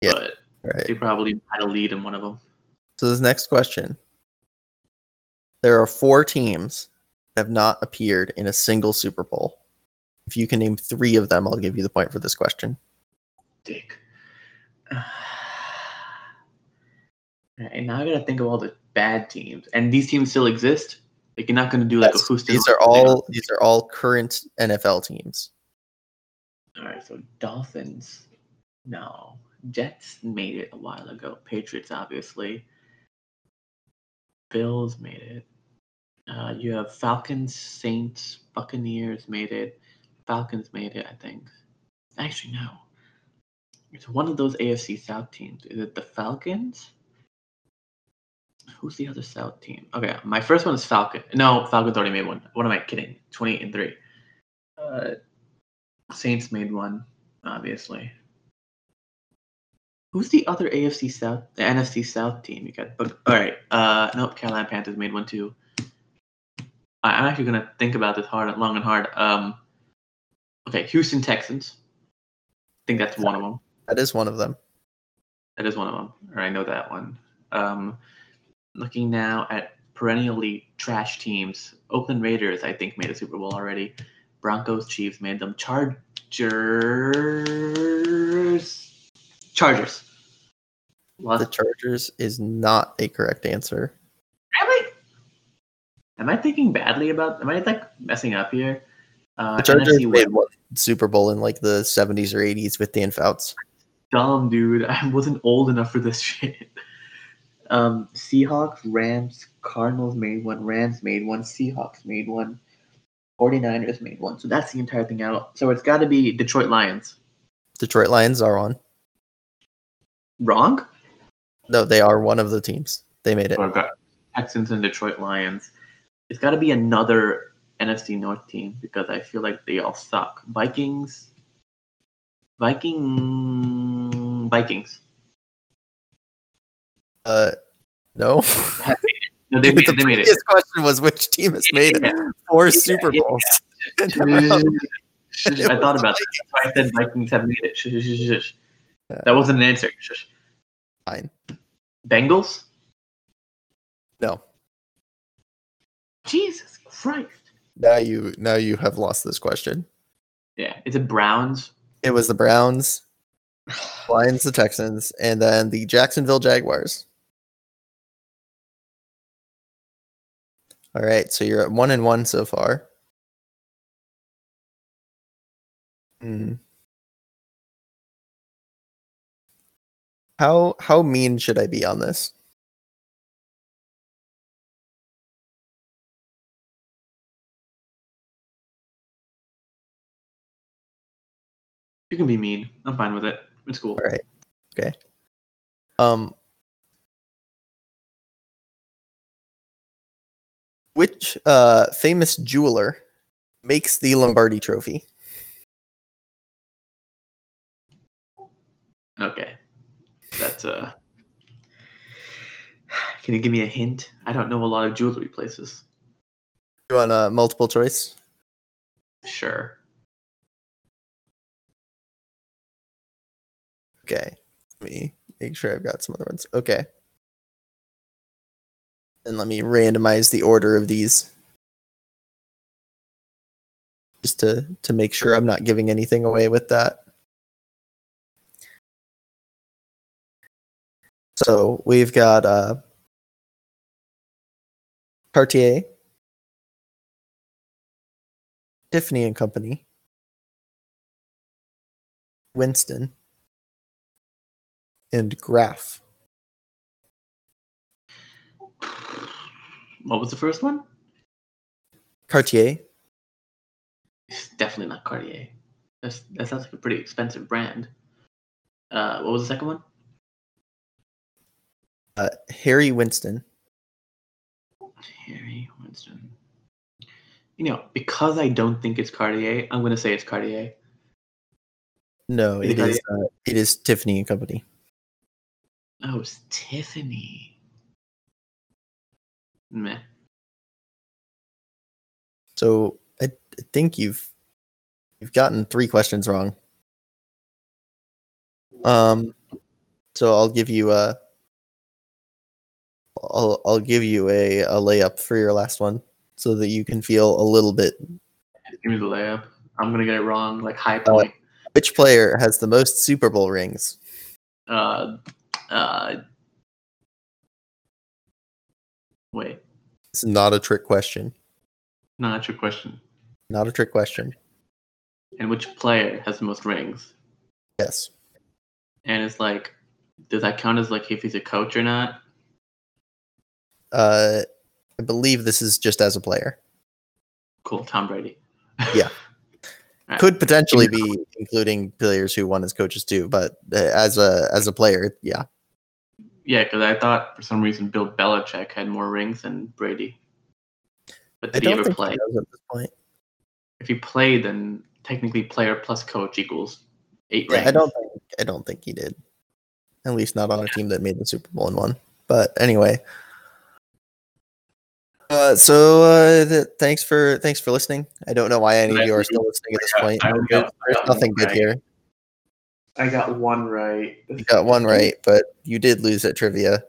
Yeah. But right. they probably had a lead in one of them. So, this next question there are four teams that have not appeared in a single Super Bowl. If you can name three of them, I'll give you the point for this question. Dick. and now I gotta think of all the bad teams, and these teams still exist. Like you're not gonna do like yes, a who's These are all these are all current NFL teams. All right, so Dolphins, no. Jets made it a while ago. Patriots, obviously. Bills made it. Uh, you have Falcons, Saints, Buccaneers made it. Falcons made it, I think. Actually, no. It's one of those AFC South teams. Is it the Falcons? Who's the other South team? Okay, my first one is Falcon. No, Falcons already made one. What am I kidding? 28 and 3. Uh, Saints made one, obviously. Who's the other AFC South, the NFC South team? You got, but all right. Uh, nope, Carolina Panthers made one too. I, I'm actually gonna think about this hard, long and hard. Um, Okay, Houston Texans. I think that's one of them. That is one of them. That is one of them, or I know that one. Um, looking now at perennially trash teams, Oakland Raiders, I think, made a Super Bowl already. Broncos, Chiefs made them. Chargers, Chargers. The Chargers is not a correct answer. Really? Am I thinking badly about? Am I like messing up here? Uh, The Chargers West. one Super Bowl in like the 70s or 80s with Dan Fouts. dumb, dude. I wasn't old enough for this shit. Um, Seahawks, Rams, Cardinals made one, Rams made one, Seahawks made one, 49ers made one. So that's the entire thing out. So it's got to be Detroit Lions. Detroit Lions are on. Wrong? No, they are one of the teams. They made it. I've got Texans and Detroit Lions. It's got to be another NFC North team because I feel like they all suck. Vikings. Viking. Vikings. Uh, no. No, they made the it. They made it. previous question was which team has made it Yeah. four Yeah, Super yeah. Bowls. I thought about that. I said Vikings have made it. Shush, shush, shush, shush. That wasn't an answer. Shush. Fine. Bengals? No. Jesus Christ. Now you now you have lost this question. Yeah. Is it Browns? It was the Browns, Lions, the Texans, and then the Jacksonville Jaguars. All right, so you're at one and one so far. Hmm. How how mean should I be on this? You can be mean. I'm fine with it. It's cool. All right. Okay. Um Which uh famous jeweler makes the Lombardi trophy? Okay. That's uh Can you give me a hint? I don't know a lot of jewelry places. You want a multiple choice? Sure. Okay. Let me make sure I've got some other ones. Okay. And let me randomize the order of these. Just to to make sure I'm not giving anything away with that. So we've got uh Cartier, Tiffany and Company, Winston, and Graff. What was the first one? Cartier, It's definitely not Cartier. That's that sounds like a pretty expensive brand. Uh what was the second one? uh, Harry Winston, Harry Winston. You know, because I don't think it's Cartier, I'm gonna say it's Cartier. No, Is it it is uh, it is Tiffany and Company. Oh, it's Tiffany. Meh. So I, I think you've you've gotten three questions wrong. Um, so I'll give you a I'll I'll give you a, a layup for your last one so that you can feel a little bit. Give me the layup. I'm gonna get it wrong, like high point. Which player has the most Super Bowl rings? Uh, uh. Wait, It's not a trick question. not your question. Not a trick question. And which player has the most rings? Yes. And it's like, does that count as like if he's a coach or not? Uh, I believe this is just as a player. Cool, Tom Brady. Yeah. Alright. Could potentially be including players who won as coaches too, but uh, as a as a player, yeah yeah, because I thought for some reason Bill Belichick had more rings than Brady. But did he ever play? He if he played, then technically player plus coach equals eight yeah, rings. I don't think I don't think he did. At least not on a team that made the Super Bowl and won. But anyway. Uh, so uh, th- thanks for thanks for listening. I don't know why any of you are still listening at this point. There's nothing good here. I got one right. You got one right, but you did lose at trivia.